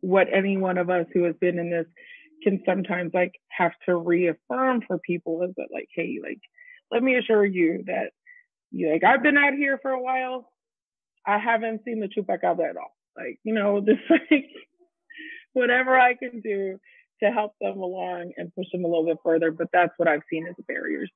what any one of us who has been in this can sometimes like have to reaffirm for people is that like hey like let me assure you that like I've been out here for a while. I haven't seen the chupacabra at all. Like you know just like whatever I can do to help them along and push them a little bit further but that's what I've seen as the barriers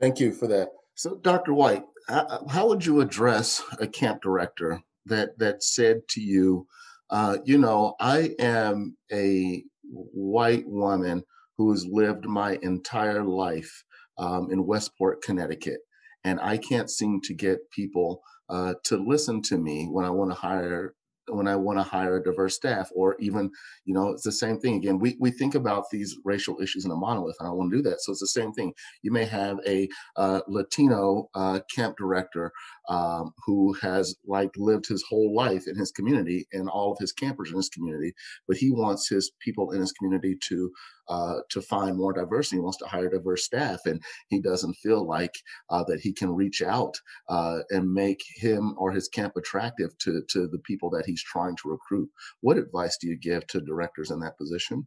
thank you for that. So Dr. White how, would you address a camp director that that said to you, uh, you know, I am a white woman who has lived my entire life um, in Westport, Connecticut, and I can't seem to get people uh, to listen to me when I want to hire when I want to hire a diverse staff, or even, you know, it's the same thing. Again, we, we think about these racial issues in a monolith, and I want to do that. So it's the same thing. You may have a uh, Latino uh, camp director um, who has like lived his whole life in his community and all of his campers in his community, but he wants his people in his community to uh, to find more diversity. He wants to hire diverse staff, and he doesn't feel like uh, that he can reach out uh, and make him or his camp attractive to to the people that he's trying to recruit. What advice do you give to directors in that position?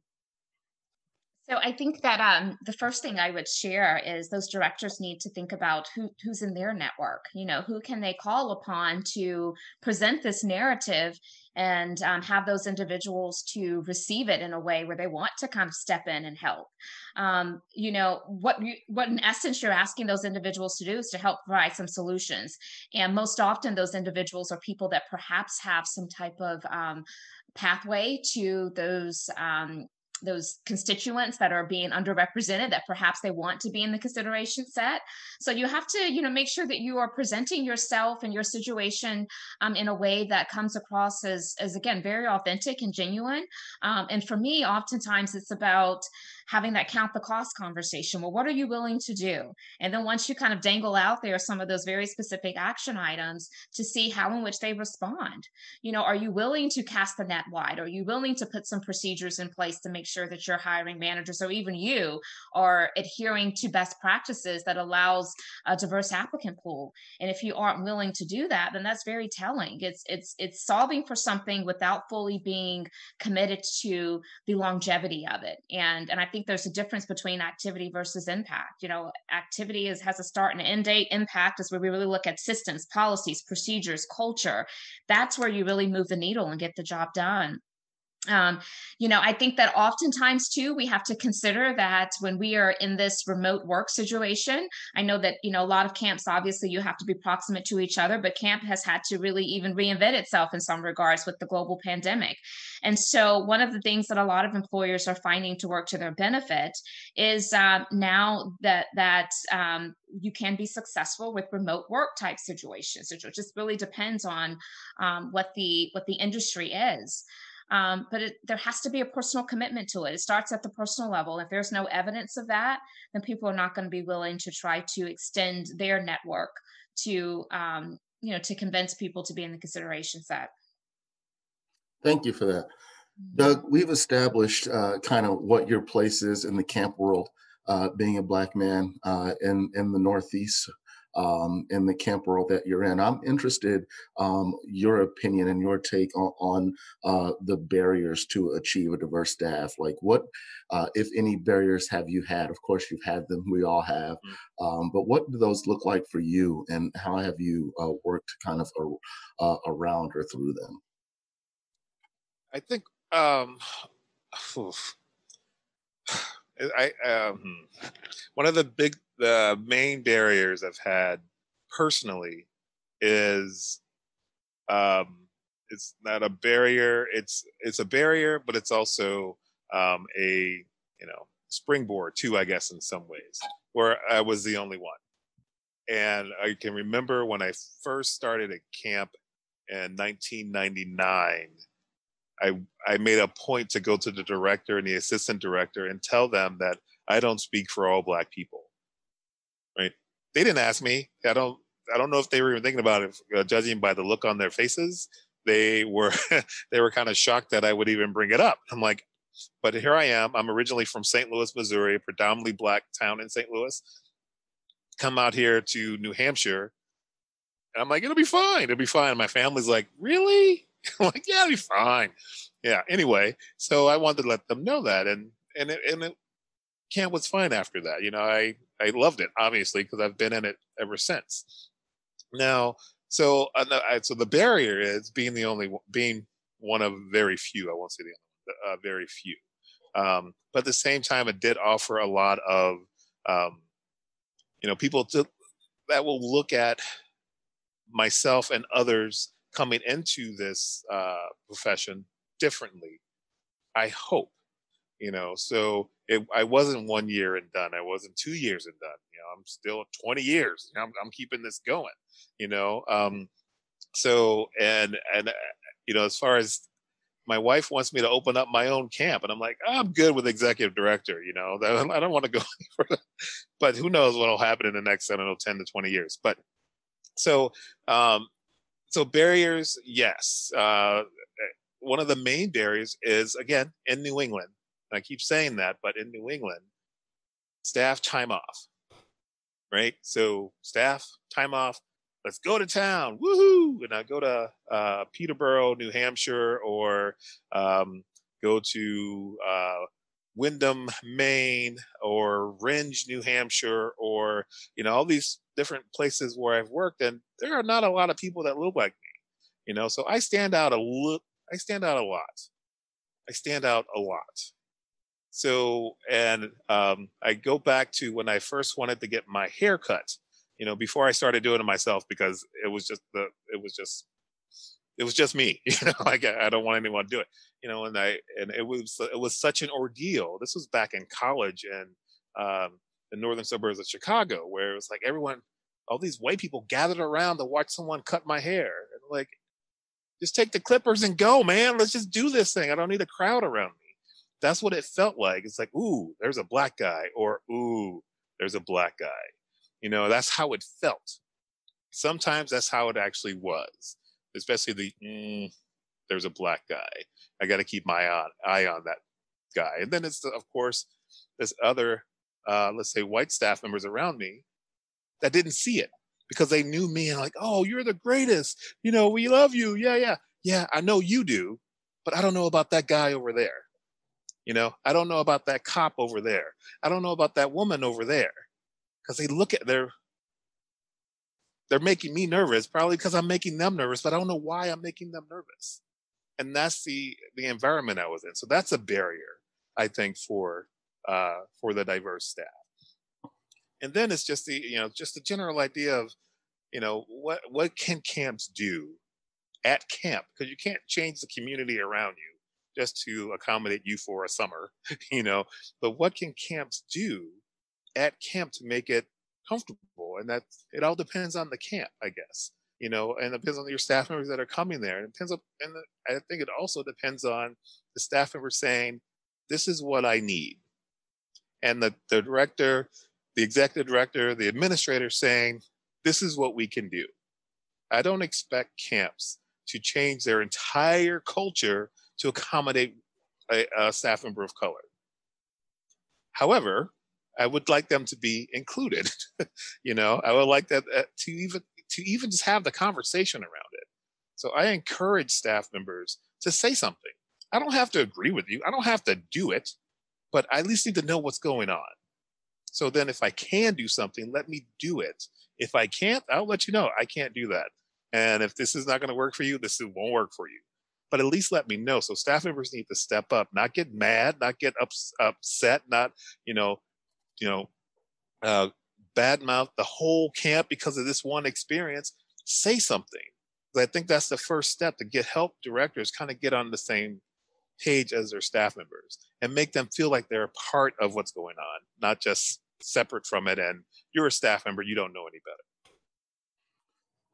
So I think that um, the first thing I would share is those directors need to think about who who's in their network. You know, who can they call upon to present this narrative and um, have those individuals to receive it in a way where they want to kind of step in and help. Um, you know, what you, what in essence you're asking those individuals to do is to help provide some solutions. And most often, those individuals are people that perhaps have some type of um, pathway to those um, those constituents that are being underrepresented that perhaps they want to be in the consideration set. So you have to you know make sure that you are presenting yourself and your situation um, in a way that comes across as as again very authentic and genuine. Um, and for me oftentimes it's about having that count the cost conversation. Well, what are you willing to do? And then once you kind of dangle out there some of those very specific action items to see how in which they respond. You know, are you willing to cast the net wide? Are you willing to put some procedures in place to make sure that your hiring managers or even you are adhering to best practices that allows a diverse applicant pool? And if you aren't willing to do that, then that's very telling. It's it's it's solving for something without fully being committed to the longevity of it. And and I think there's a difference between activity versus impact. You know, activity is has a start and end date. Impact is where we really look at systems, policies, procedures, culture. That's where you really move the needle and get the job done um, you know, I think that oftentimes too, we have to consider that when we are in this remote work situation. I know that, you know, a lot of camps, obviously, you have to be proximate to each other, but camp has had to really even reinvent itself in some regards with the global pandemic. And so, one of the things that a lot of employers are finding to work to their benefit is um, now that, that, um, you can be successful with remote work type situations. It just really depends on um, what the what the industry is. Um, but it, there has to be a personal commitment to it. It starts at the personal level. If there's no evidence of that, then people are not going to be willing to try to extend their network to, um, you know, to convince people to be in the consideration set. Thank you for that. Mm-hmm. Doug, we've established uh, kind of what your place is in the camp world, uh, being a black man uh, in, in the Northeast um, in the camp world that you're in. I'm interested um, your opinion and your take on, on uh, the barriers to achieve a diverse staff. Like, what, uh, if any, barriers have you had? Of course, you've had them. We all have. Mm. Um, but what do those look like for you, and how have you uh, worked kind of uh, around or through them? I think um, I um, hmm. one of the big the main barriers I've had personally is um, it's not a barrier. It's it's a barrier, but it's also um, a you know springboard too, I guess, in some ways, where I was the only one. And I can remember when I first started at camp in 1999. I I made a point to go to the director and the assistant director and tell them that I don't speak for all black people. Right? They didn't ask me. I don't I don't know if they were even thinking about it, uh, judging by the look on their faces. They were they were kind of shocked that I would even bring it up. I'm like, but here I am. I'm originally from St. Louis, Missouri, a predominantly black town in St. Louis. Come out here to New Hampshire. And I'm like, it'll be fine. It'll be fine. my family's like, really? Like, yeah, it'll be fine. Yeah. Anyway, so I wanted to let them know that, and and it, and it, camp was fine after that. You know, I I loved it obviously because I've been in it ever since. Now, so uh, so the barrier is being the only being one of very few. I won't say the only, uh, very few. Um, but at the same time, it did offer a lot of um, you know people to, that will look at myself and others coming into this uh, profession differently. I hope, you know. So it, I wasn't one year and done. I wasn't two years and done. You know, I'm still 20 years. I'm, I'm keeping this going. You know, um, so and and uh, you know, as far as my wife wants me to open up my own camp, and I'm like, oh, I'm good with executive director. You know, I don't want to go. But who knows what will happen in the next I don't know 10 to 20 years. But so um, so barriers, yes. Uh, one of the main barriers is again in New England. I keep saying that, but in New England, staff time off, right? So staff time off. Let's go to town, woohoo! And I go to uh, Peterborough, New Hampshire, or um, go to uh, Windham, Maine, or Rindge, New Hampshire, or you know all these different places where I've worked, and there are not a lot of people that look like me. You know, so I stand out a little. I stand out a lot. I stand out a lot. So, and um, I go back to when I first wanted to get my hair cut. You know, before I started doing it myself because it was just the it was just it was just me. You know, like I, don't want anyone to do it. You know, and I and it was it was such an ordeal. This was back in college and um, the northern suburbs of Chicago, where it was like everyone all these white people gathered around to watch someone cut my hair. And like, just take the clippers and go, man. Let's just do this thing. I don't need a crowd around me. That's what it felt like. It's like, ooh, there's a black guy, or ooh, there's a black guy. You know, that's how it felt. Sometimes that's how it actually was, especially the mm, there's a black guy. I got to keep my eye on, that guy. And then it's, of course, this other, uh, let's say, white staff members around me that didn't see it because they knew me and like, oh, you're the greatest. You know, we love you. Yeah, yeah. Yeah, I know you do, but I don't know about that guy over there. You know, I don't know about that cop over there. I don't know about that woman over there. Because they look at they're they're making me nervous, probably because I'm making them nervous, but I don't know why I'm making them nervous. And that's the the environment I was in. So that's a barrier, I think, for uh, for the diverse staff and then it's just the you know just the general idea of you know what what can camps do at camp because you can't change the community around you just to accommodate you for a summer you know but what can camps do at camp to make it comfortable and that it all depends on the camp i guess you know and depends on your staff members that are coming there and it depends on and i think it also depends on the staff member saying this is what i need and the, the director the executive director, the administrator saying, this is what we can do. I don't expect camps to change their entire culture to accommodate a, a staff member of color. However, I would like them to be included. you know, I would like that uh, to even to even just have the conversation around it. So I encourage staff members to say something. I don't have to agree with you. I don't have to do it, but I at least need to know what's going on. So then if I can do something, let me do it. If I can't, I'll let you know I can't do that. And if this is not going to work for you, this won't work for you. But at least let me know. So staff members need to step up, not get mad, not get ups, upset, not, you know, you know, uh, badmouth the whole camp because of this one experience. Say something. I think that's the first step to get help directors kind of get on the same page as their staff members and make them feel like they're a part of what's going on, not just separate from it. And you're a staff member, you don't know any better.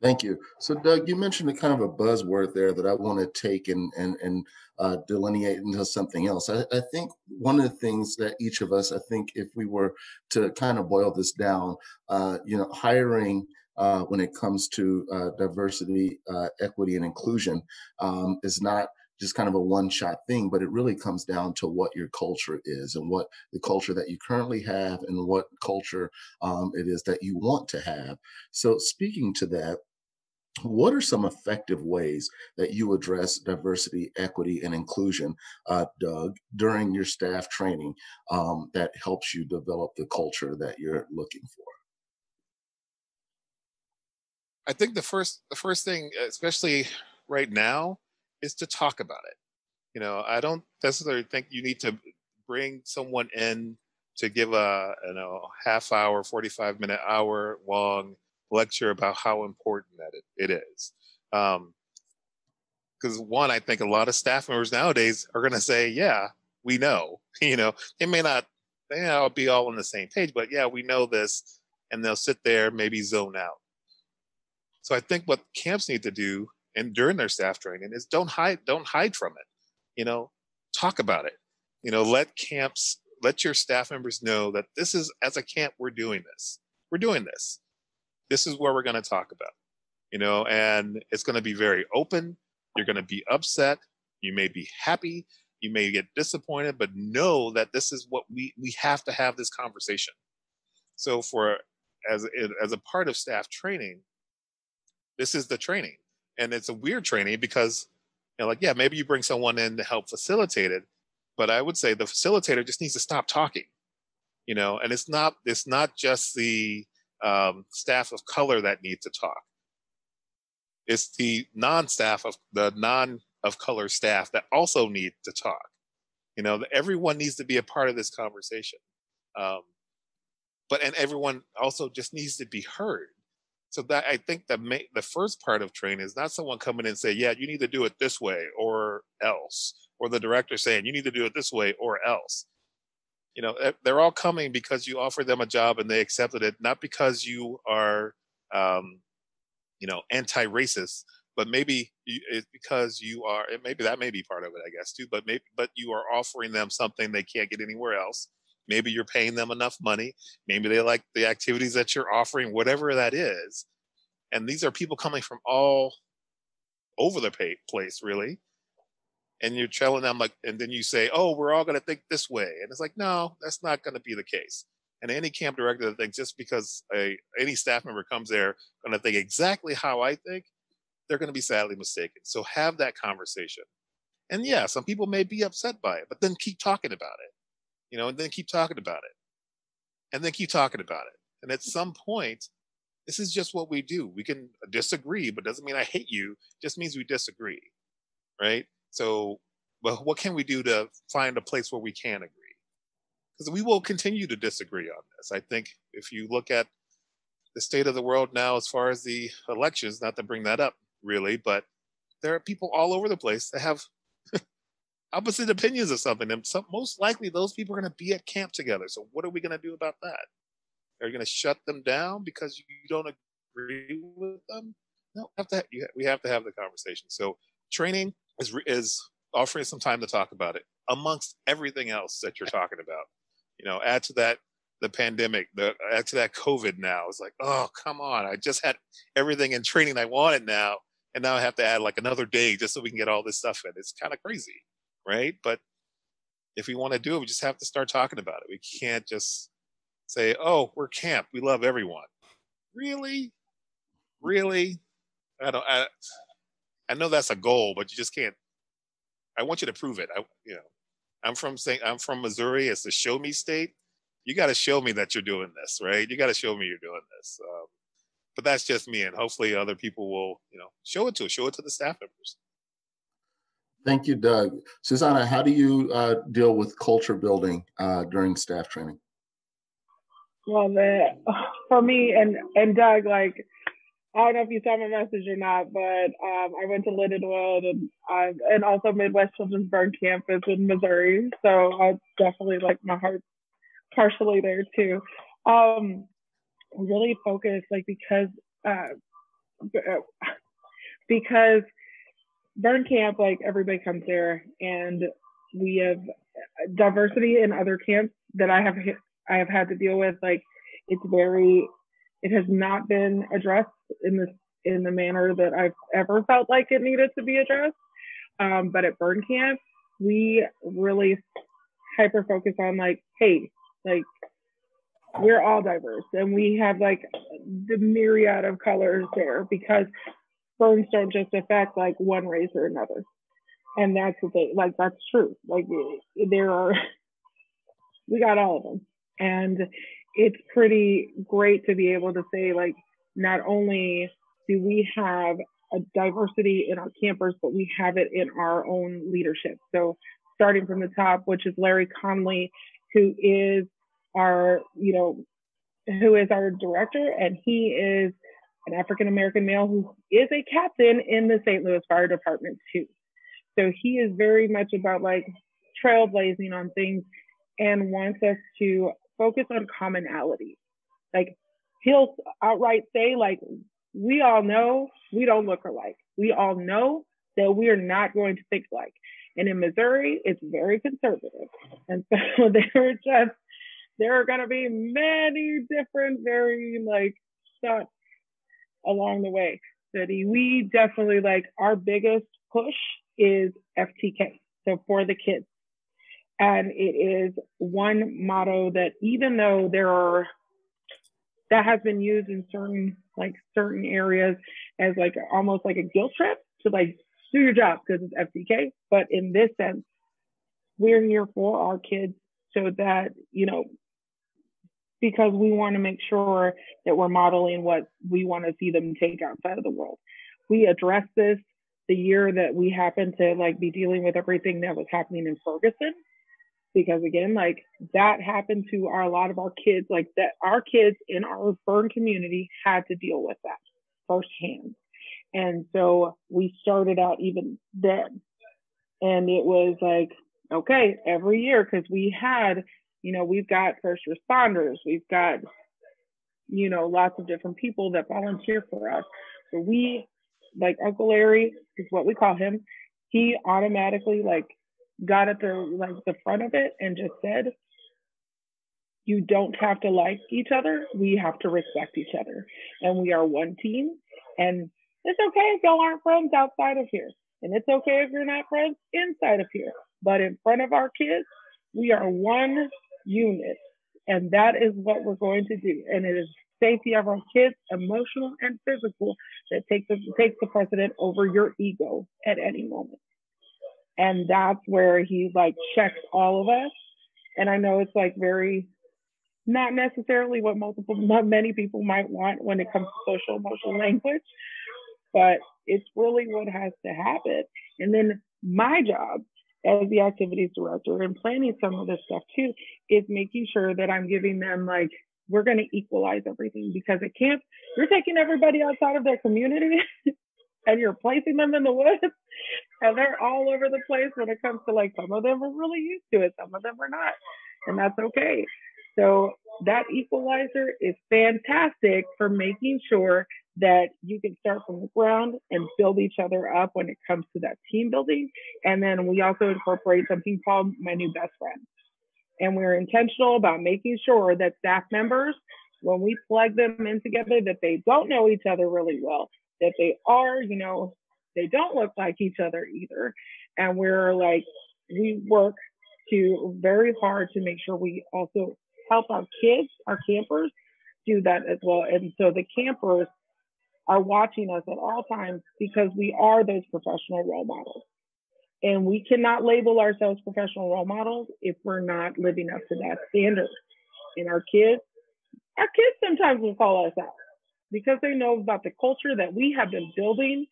Thank you. So, Doug, you mentioned a kind of a buzzword there that I want to take and and and uh, delineate into something else. I, I, think one of the things that each of us, I think, if we were to kind of boil this down, uh, you know, hiring uh, when it comes to uh, diversity, uh, equity, and inclusion um, is not just kind of a one shot thing, but it really comes down to what your culture is and what the culture that you currently have and what culture um, it is that you want to have. So, speaking to that, what are some effective ways that you address diversity, equity, and inclusion, uh, Doug, during your staff training um, that helps you develop the culture that you're looking for? I think the first the first thing, especially right now, is to talk about it. You know, I don't necessarily think you need to bring someone in to give a you know half hour, forty five minute, hour long lecture about how important that it, it is. Because um, one, I think a lot of staff members nowadays are going to say, "Yeah, we know." You know, they may not, they may not be all on the same page, but yeah, we know this, and they'll sit there, maybe zone out. So I think what camps need to do, and during their staff training, is don't hide, don't hide from it. You know, talk about it. You know, let camps, let your staff members know that this is as a camp, we're doing this. We're doing this this is where we're going to talk about you know and it's going to be very open. You're going to be upset. You may be happy. You may get disappointed but know that this is what we we have to have this conversation. So for as as a part of staff training this is the training. And it's a weird training because you know like yeah maybe you bring someone in to help facilitate it but i would say the facilitator just needs to stop talking you know and it's not it's not just the um, staff of color that need to talk. It's the non-staff of the non of color staff that also need to talk. You know, everyone needs to be a part of this conversation. Um, but and everyone also just needs to be heard. So that I think the ma- the first part of training is not someone coming in and say, "Yeah, you need to do it this way or else," or the director saying, "You need to do it this way or else." You know eh, they're all coming because you offered them a job and they accepted it not because you are um, you know anti-racist but maybe it's because you are maybe that may be part of it i guess too but maybe but you are offering them something they can't get anywhere else. Maybe you're paying them enough money. Maybe they like the activities that you're offering whatever that is. And these are people coming from all over the place really and you're telling them like and then you say oh we're all going to think this way and it's like no that's not going to be the case and any camp director that thinks just because a any staff member comes there going to think exactly how i think they're going to be sadly mistaken so have that conversation. And yeah some people may be upset by it but then keep talking about it you know and then keep talking about it and then keep talking about it and at some point this is just what we do we can disagree but doesn't mean i hate you just means we disagree right so, well, what can we do to find a place where we can agree? Because we will continue to disagree on this. I think if you look at the state of the world now, as far as the elections, not to bring that up really, but there are people all over the place that have opposite opinions of something. And some, most likely those people are going to be at camp together. So, what are we going to do about that? Are you going to shut them down because you don't agree with them? No, have to, we have to have the conversation. So, training is is offering some time to talk about it amongst everything else that you're talking about. You know, add to that the pandemic, the add to that COVID now. It's like, oh come on, I just had everything in training I wanted now, and now I have to add like another day just so we can get all this stuff in. It's kind of crazy, right? But if we want to do it, we just have to start talking about it. We can't just say, "Oh, we're camp. We love everyone." Really, really, I don't. I, I know that's a goal, but you just can't. I want you to prove it. I, you know, I'm from St. I'm from Missouri. It's the show me state. You got to show me that you're doing this, right? You got to show me you're doing this. Um, but that's just me, and hopefully other people will, you know, show it to show it to the staff members. Thank you, Doug. Susanna, how do you uh, deal with culture building uh, during staff training? Well, the, for me and and Doug, like I don't know if you saw my message or not, but um, I went to Lindenwood and uh, and also Midwest Children's Burn Campus in Missouri, so I definitely like my heart partially there too. Um, really focused like because uh, because burn camp like everybody comes there and we have diversity in other camps that I have I have had to deal with like it's very it has not been addressed in this in the manner that I've ever felt like it needed to be addressed. Um, but at burn camp, we really hyper focus on like, hey, like we're all diverse and we have like the myriad of colors there because burns don't just affect like one race or another. And that's what they like that's true. Like there are we got all of them. And it's pretty great to be able to say like not only do we have a diversity in our campers, but we have it in our own leadership. So starting from the top, which is Larry Conley, who is our, you know, who is our director, and he is an African American male who is a captain in the St. Louis Fire Department too. So he is very much about like trailblazing on things and wants us to focus on commonality. Like he'll outright say, like, we all know we don't look alike. We all know that we are not going to think alike. And in Missouri, it's very conservative. And so they're just, there are going to be many different, very like thoughts along the way. That we definitely like our biggest push is FTK. So for the kids. And it is one motto that even though there are that has been used in certain like certain areas as like almost like a guilt trip to like do your job because it's FTK. But in this sense, we're here for our kids so that, you know, because we want to make sure that we're modeling what we want to see them take outside of the world. We address this the year that we happened to like be dealing with everything that was happening in Ferguson because again like that happened to our, a lot of our kids like that our kids in our burn community had to deal with that firsthand. And so we started out even then. And it was like okay every year because we had you know we've got first responders we've got you know lots of different people that volunteer for us. So we like uncle larry is what we call him. He automatically like got at the like the front of it and just said, you don't have to like each other. We have to respect each other. And we are one team. And it's okay if y'all aren't friends outside of here. And it's okay if you're not friends inside of here. But in front of our kids, we are one unit. And that is what we're going to do. And it is safety of our kids, emotional and physical, that takes the, takes the precedent over your ego at any moment. And that's where he like checks all of us. And I know it's like very not necessarily what multiple many people might want when it comes to social emotional language, but it's really what has to happen. And then my job as the activities director and planning some of this stuff too is making sure that I'm giving them like we're going to equalize everything because at camp you're taking everybody outside of their community and you're placing them in the woods and they're all over the place when it comes to like some of them are really used to it some of them are not and that's okay. So that equalizer is fantastic for making sure that you can start from the ground and build each other up when it comes to that team building and then we also incorporate something called my new best friend. And we're intentional about making sure that staff members when we plug them in together that they don't know each other really well that they are, you know, they don't look like each other either. And we're like, we work to very hard to make sure we also help our kids, our campers, do that as well. And so the campers are watching us at all times because we are those professional role models. And we cannot label ourselves professional role models if we're not living up to that standard. And our kids, our kids sometimes will call us out because they know about the culture that we have been building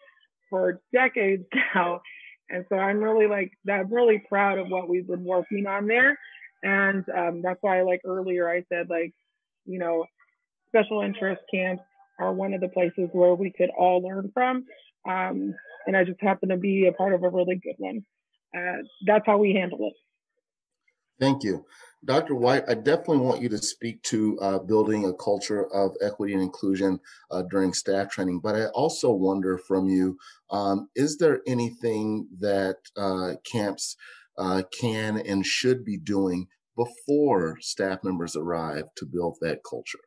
for decades now. And so I'm really like, I'm really proud of what we've been working on there. And um, that's why, like earlier, I said, like, you know, special interest camps are one of the places where we could all learn from. Um, and I just happen to be a part of a really good one. Uh, that's how we handle it. Thank you. Dr. White, I definitely want you to speak to uh, building a culture of equity and inclusion uh, during staff training, but I also wonder from you, um, is there anything that uh, camps uh, can and should be doing before staff members arrive to build that culture?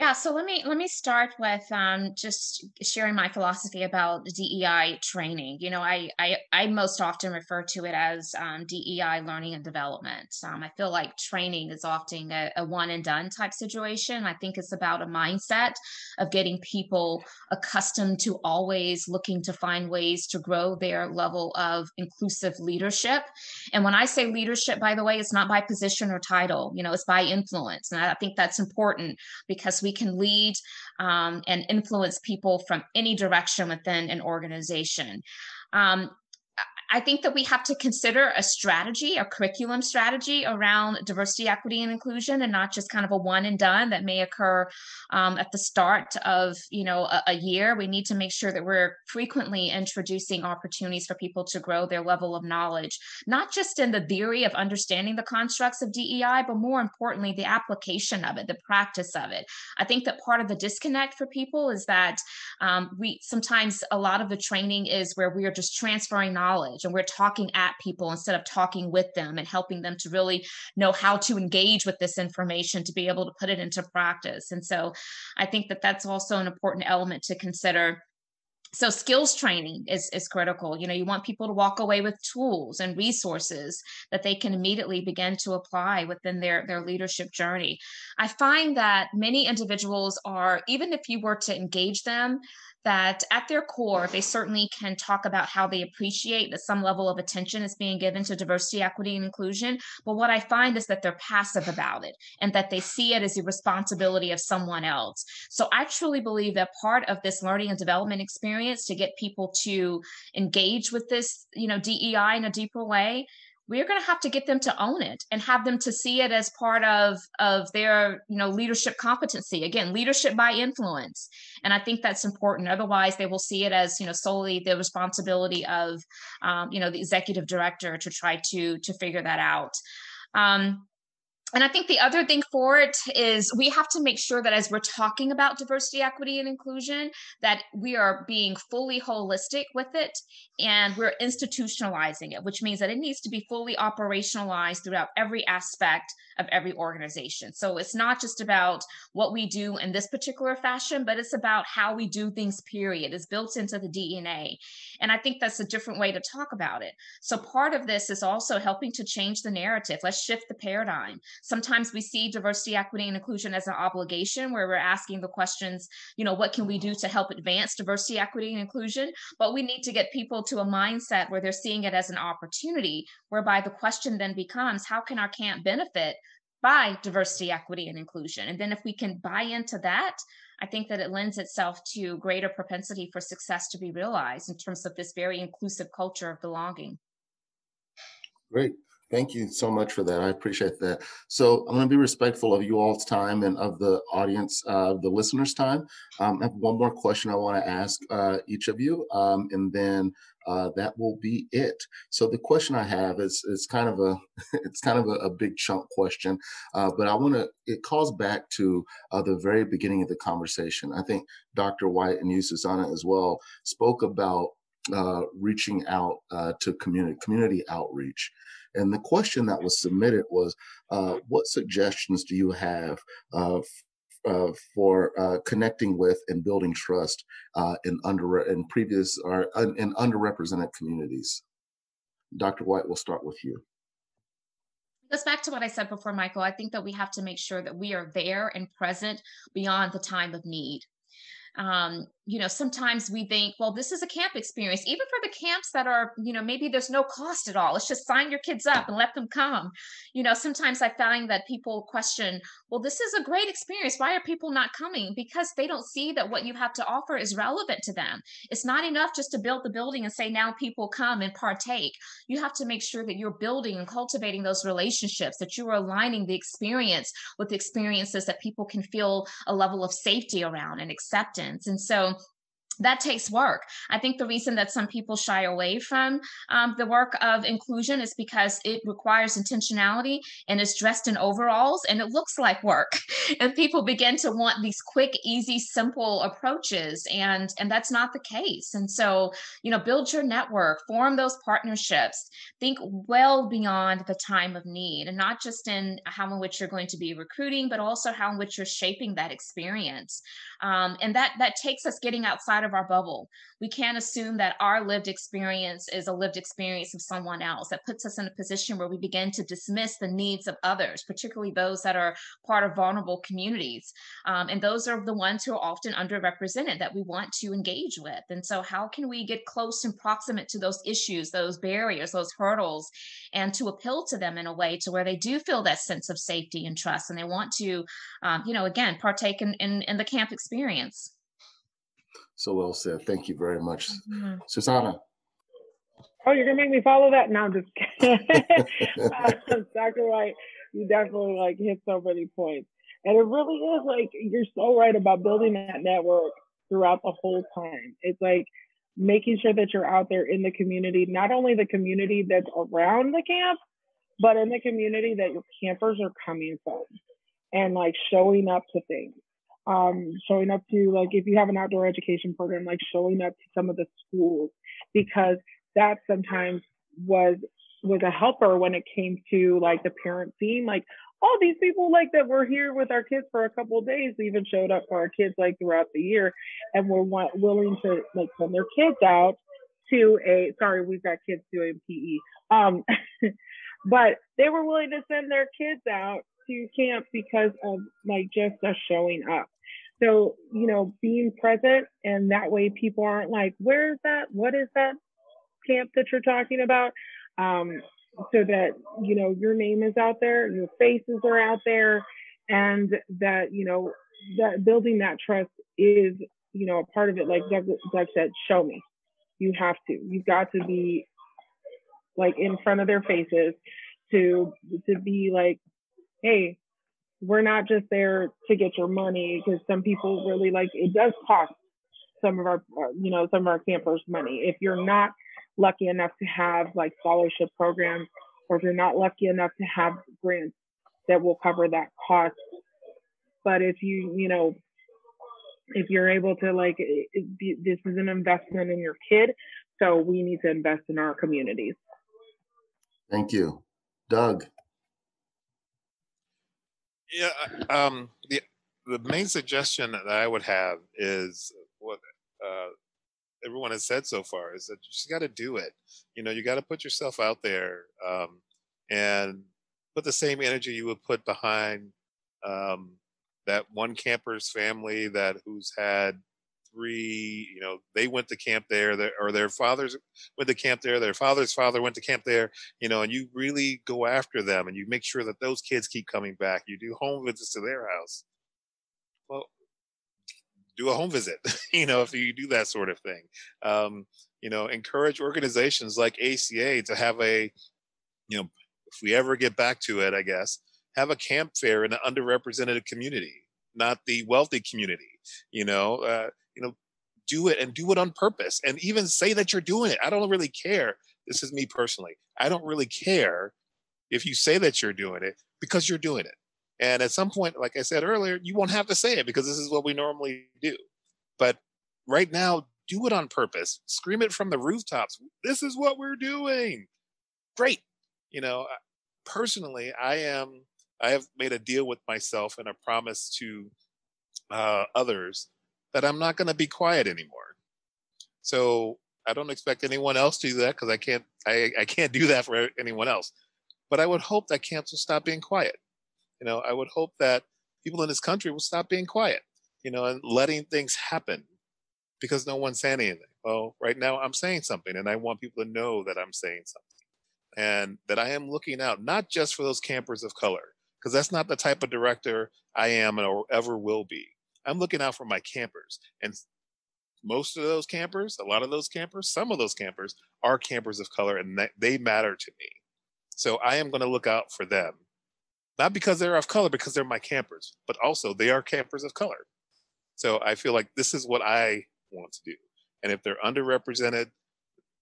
Yeah, so let me let me start with um, just sharing my philosophy about DEI training. You know, I I, I most often refer to it as um, DEI learning and development. Um, I feel like training is often a, a, one and done type situation. I think it's about a mindset of getting people accustomed to always looking to find ways to grow their level of inclusive leadership. And when I say leadership, by the way, it's not by position or title. You know, it's by influence, and I think that's important because we we can lead um, and influence people from any direction within an organization. Um, I think that we have to consider a strategy, a curriculum strategy around diversity, equity, and inclusion, and not just kind of a one and done that may occur um, at the start of you know a, a, year. We need to make sure that we're frequently introducing opportunities for people to grow their level of knowledge, not just in the theory of understanding the constructs of DEI, but more importantly, the application of it, the practice of it. I think that part of the disconnect for people is that um, we sometimes a lot of the training is where we are just transferring knowledge and we're talking at people instead of talking with them and helping them to really know how to engage with this information to be able to put it into practice. And so i think that that's also an important element to consider. So skills training is, is critical. You know you want people to walk away with tools and resources that they can immediately begin to apply within their their leadership journey. I find that many individuals are even if you were to engage them that at their core, they certainly can talk about how they appreciate that some level of attention is being given to diversity, equity, and inclusion. But what I find is that they're passive about it and that they see it as the responsibility of someone else. So I truly believe that part of this learning and development experience to get people to engage with this, you know, DEI in a deeper way we're going to have to get them to own it and have them to see it as part of of their you know leadership competency. Again leadership by influence. And i think that's important. Otherwise they will see it as you know solely the responsibility of um, you know the executive director to try to to figure that out. Um, and I think the other thing for it is we have to make sure that as we're talking about diversity, equity, and inclusion, that we are being fully holistic with it and we're institutionalizing it, which means that it needs to be fully operationalized throughout every aspect of every organization. So it's not just about what we do in this particular fashion, but it's about how we do things, period. It's built into the DNA. And I think that's a different way to talk about it. So part of this is also helping to change the narrative. Let's shift the paradigm. Sometimes we see diversity, equity, and inclusion as an obligation where we're asking the questions, you know, what can we do to help advance diversity, equity, and inclusion? But we need to get people to a mindset where they're seeing it as an opportunity, whereby the question then becomes, how can our camp benefit by diversity, equity, and inclusion? And then if we can buy into that, I think that it lends itself to greater propensity for success to be realized in terms of this very inclusive culture of belonging. Great. Thank you so much for that. I appreciate that. So I'm going to be respectful of you all's time and of the audience, uh, the listeners' time. Um, I have one more question I want to ask uh, each of you, um, and then uh, that will be it. So the question I have is is kind of a it's kind of a, a big chunk question, uh, but I want to it calls back to uh, the very beginning of the conversation. I think Dr. White and you, Susanna, as well, spoke about uh, reaching out to community community outreach. And the question that was submitted was, uh, what suggestions do you have uh, uh, for uh, connecting with and building trust uh, in under in previous or in underrepresented communities? Dr. White, we'll start with you. goes back to what I said before, Michael. I think that we have to make sure that we are there and present beyond the time of need um, you know sometimes we think well this is a camp experience. Even for the camps that are you know maybe there's no cost at all let's just sign your kids up and let them come. You know sometimes i find that people question well this is a great experience why are people not coming? Because they don't see that what you have to offer is relevant to them. It's not enough just to build the building and say now people come and partake. You have to make sure that you're building and cultivating those relationships that you are aligning the experience with experiences that people can feel a level of safety around and acceptance. And so that takes work. I think the reason that some people shy away from um, the work of inclusion is because it requires intentionality and is dressed in overalls and it looks like work. and people begin to want these quick, easy, simple approaches, and and that's not the case. And so, you know, build your network, form those partnerships, think well beyond the time of need, and not just in how in which you're going to be recruiting, but also how in which you're shaping that experience. Um, and that that takes us getting outside of our bubble. We can't assume that our lived experience is a lived experience of someone else. That puts us in a position where we begin to dismiss the needs of others, particularly those that are part of vulnerable communities. Um, and those are the ones who are often underrepresented that we want to engage with. And so, how can we get close and proximate to those issues, those barriers, those hurdles, and to appeal to them in a way to where they do feel that sense of safety and trust and they want to, um, you know, again, partake in, in, in the camp experience. So well said. Thank you very much. Mm-hmm. Susanna. Oh, you're gonna make me follow that? No, I'm just kidding. uh, Dr. White, you definitely like hit so many points. And it really is like you're so right about building that network throughout the whole time. It's like making sure that you're out there in the community, not only the community that's around the camp, but in the community that your campers are coming from and like showing up to things um, showing up to like if you have an outdoor education program, like showing up to some of the schools because that sometimes was was a helper when it came to like the parent seeing like all these people like that were here with our kids for a couple of days even showed up for our kids like throughout the year and were want, willing to like send their kids out to a sorry we've got kids doing PE um but they were willing to send their kids out to camp because of like just us showing up so, you know, being present and that way people aren't like, where is that? What is that camp that you're talking about? Um, so that, you know, your name is out there, your faces are out there, and that, you know, that building that trust is, you know, a part of it. Like Doug, Doug said, show me. You have to. You've got to be like in front of their faces to to be like, hey, we're not just there to get your money because some people really like it does cost some of our uh, you know some of our campers money. If you're not lucky enough to have like scholarship programs or if you're not lucky enough to have grants that will cover that cost but if you you know if you're able to like this is an investment in your kid so we need to invest in our communities. Thank you. Doug yeah, uh, um, the the main suggestion that I would have is what uh, everyone has said so far is that you just got to do it. You know, you got to put yourself out there um, and put the same energy you would put behind um, that one camper's family that who's had three, you know, they went to camp there, or their fathers went to camp there, their father's father went to camp there, you know, and you really go after them and you make sure that those kids keep coming back. You do home visits to their house. Well, do a home visit, you know, if you do that sort of thing. Um, you know, encourage organizations like ACA to have a, you know, if we ever get back to it, I guess, have a camp fair in an underrepresented community, not the wealthy community. You know, uh, do it and do it on purpose and even say that you're doing it. I don't really care. This is me personally. I don't really care if you say that you're doing it because you're doing it. And at some point, like I said earlier, you won't have to say it because this is what we normally do. But right now, do it on purpose. Scream it from the rooftops. This is what we're doing. Great. You know, personally, I am, I have made a deal with myself and a promise to uh, others that I'm not going to be quiet anymore. So I don't expect anyone else to do that because I can't I, I can't do that for anyone else. But I would hope that camps will stop being quiet. You know, I would hope that people in this country will stop being quiet, you know, and letting things happen because no one's saying anything. Well, right now I'm saying something and I want people to know that I'm saying something and that I am looking out, not just for those campers of color, because that's not the type of director I am or ever will be. I'm looking out for my campers. And most of those campers, a lot of those campers, some of those campers are campers of color and they matter to me. So I am going to look out for them. Not because they're of color, because they're my campers, but also they are campers of color. So I feel like this is what I want to do. And if they're underrepresented,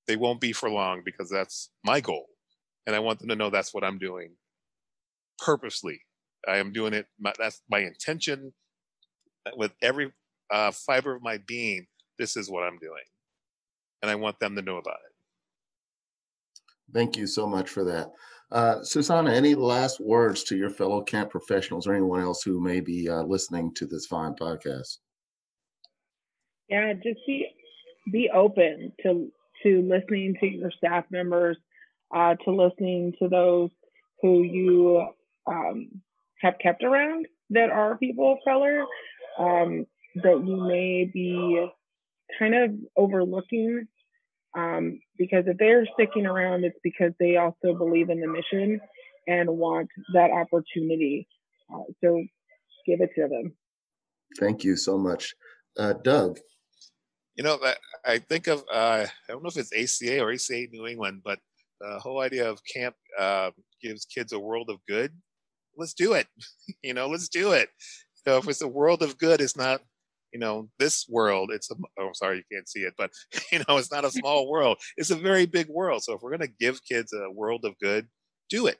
they won't be for long because that's my goal. And I want them to know that's what I'm doing purposely. I am doing it. My, that's my intention with every uh, fiber of my being. This is what I'm doing. And I want them to know about it. Thank you so much for that. Uh, Susanna, any last words to your fellow camp professionals or anyone else who may be uh, listening to this fine podcast? Yeah, just be be open to to listening to your staff members, uh, to listening to those who you um, have kept around that are people of color um, that you may be kind of overlooking um, because if they're sticking around, it's because they also believe in the mission and want that opportunity. Uh, so give it to them. Thank you so much. Uh, Doug. You know, I think of, uh, I don't know if it's ACA or ACA New England, but the whole idea of camp uh, gives kids a world of good. Let's do it. you know, let's do it. So if it's a world of good, it's not you know this world it's a oh sorry you can't see it but you know it's not a small world. It's a very big world. So if we're going to give kids a world of good do it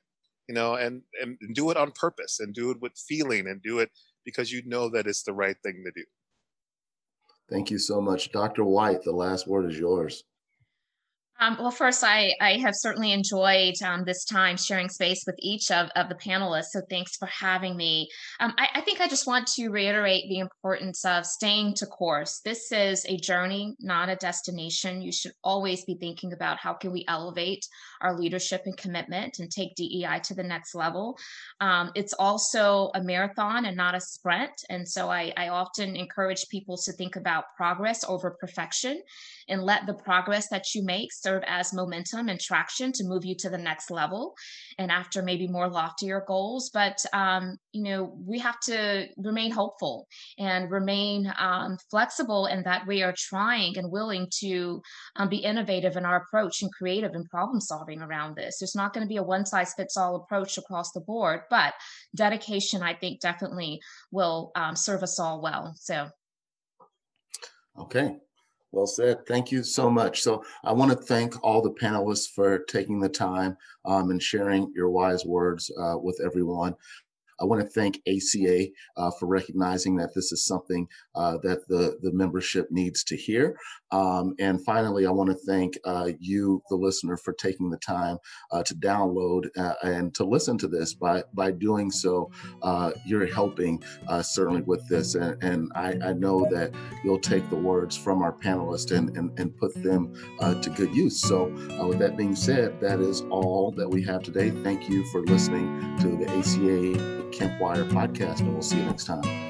you know and and do it on purpose and do it with feeling and do it because you know that it's the right thing to do. Thank you so much. Dr white the last word is yours um, well, first, I, I have certainly enjoyed um, this time sharing space with each of, of the panelists. So thanks for having me. Um, I, I, think I just want to reiterate the importance of staying to course. This is a journey, not a destination. You should always be thinking about how can we elevate our leadership and commitment and take DEI to the next level. Um, it's also a marathon and not a sprint. And so I, I often encourage people to think about progress over perfection and let the progress that you make serve as momentum and traction to move you to the next level and after maybe more loftier goals. But um, you know we have to remain hopeful and remain um, flexible in that we are trying and willing to um, be innovative in our approach and creative in problem solving around this. There's not going to be a one size fits all approach across the board but dedication i think definitely will um, serve us all well. So okay well said. Thank you so much. So I want to thank all the panelists for taking the time um, and sharing your wise words uh, with everyone. I want to thank ACA uh, for recognizing that this is something uh, that the, the membership needs to hear. Um, and finally, I want to thank uh, you, the listener, for taking the time uh, to download uh, and to listen to this. By, by doing so, uh, you're helping certainly with this. And, and I, I, know that you'll take the words from our panelists and, and, and put them to good use. So, with that being said, that is all that we have today. Thank you for listening to the ACA Campwire podcast, and we'll see you next time.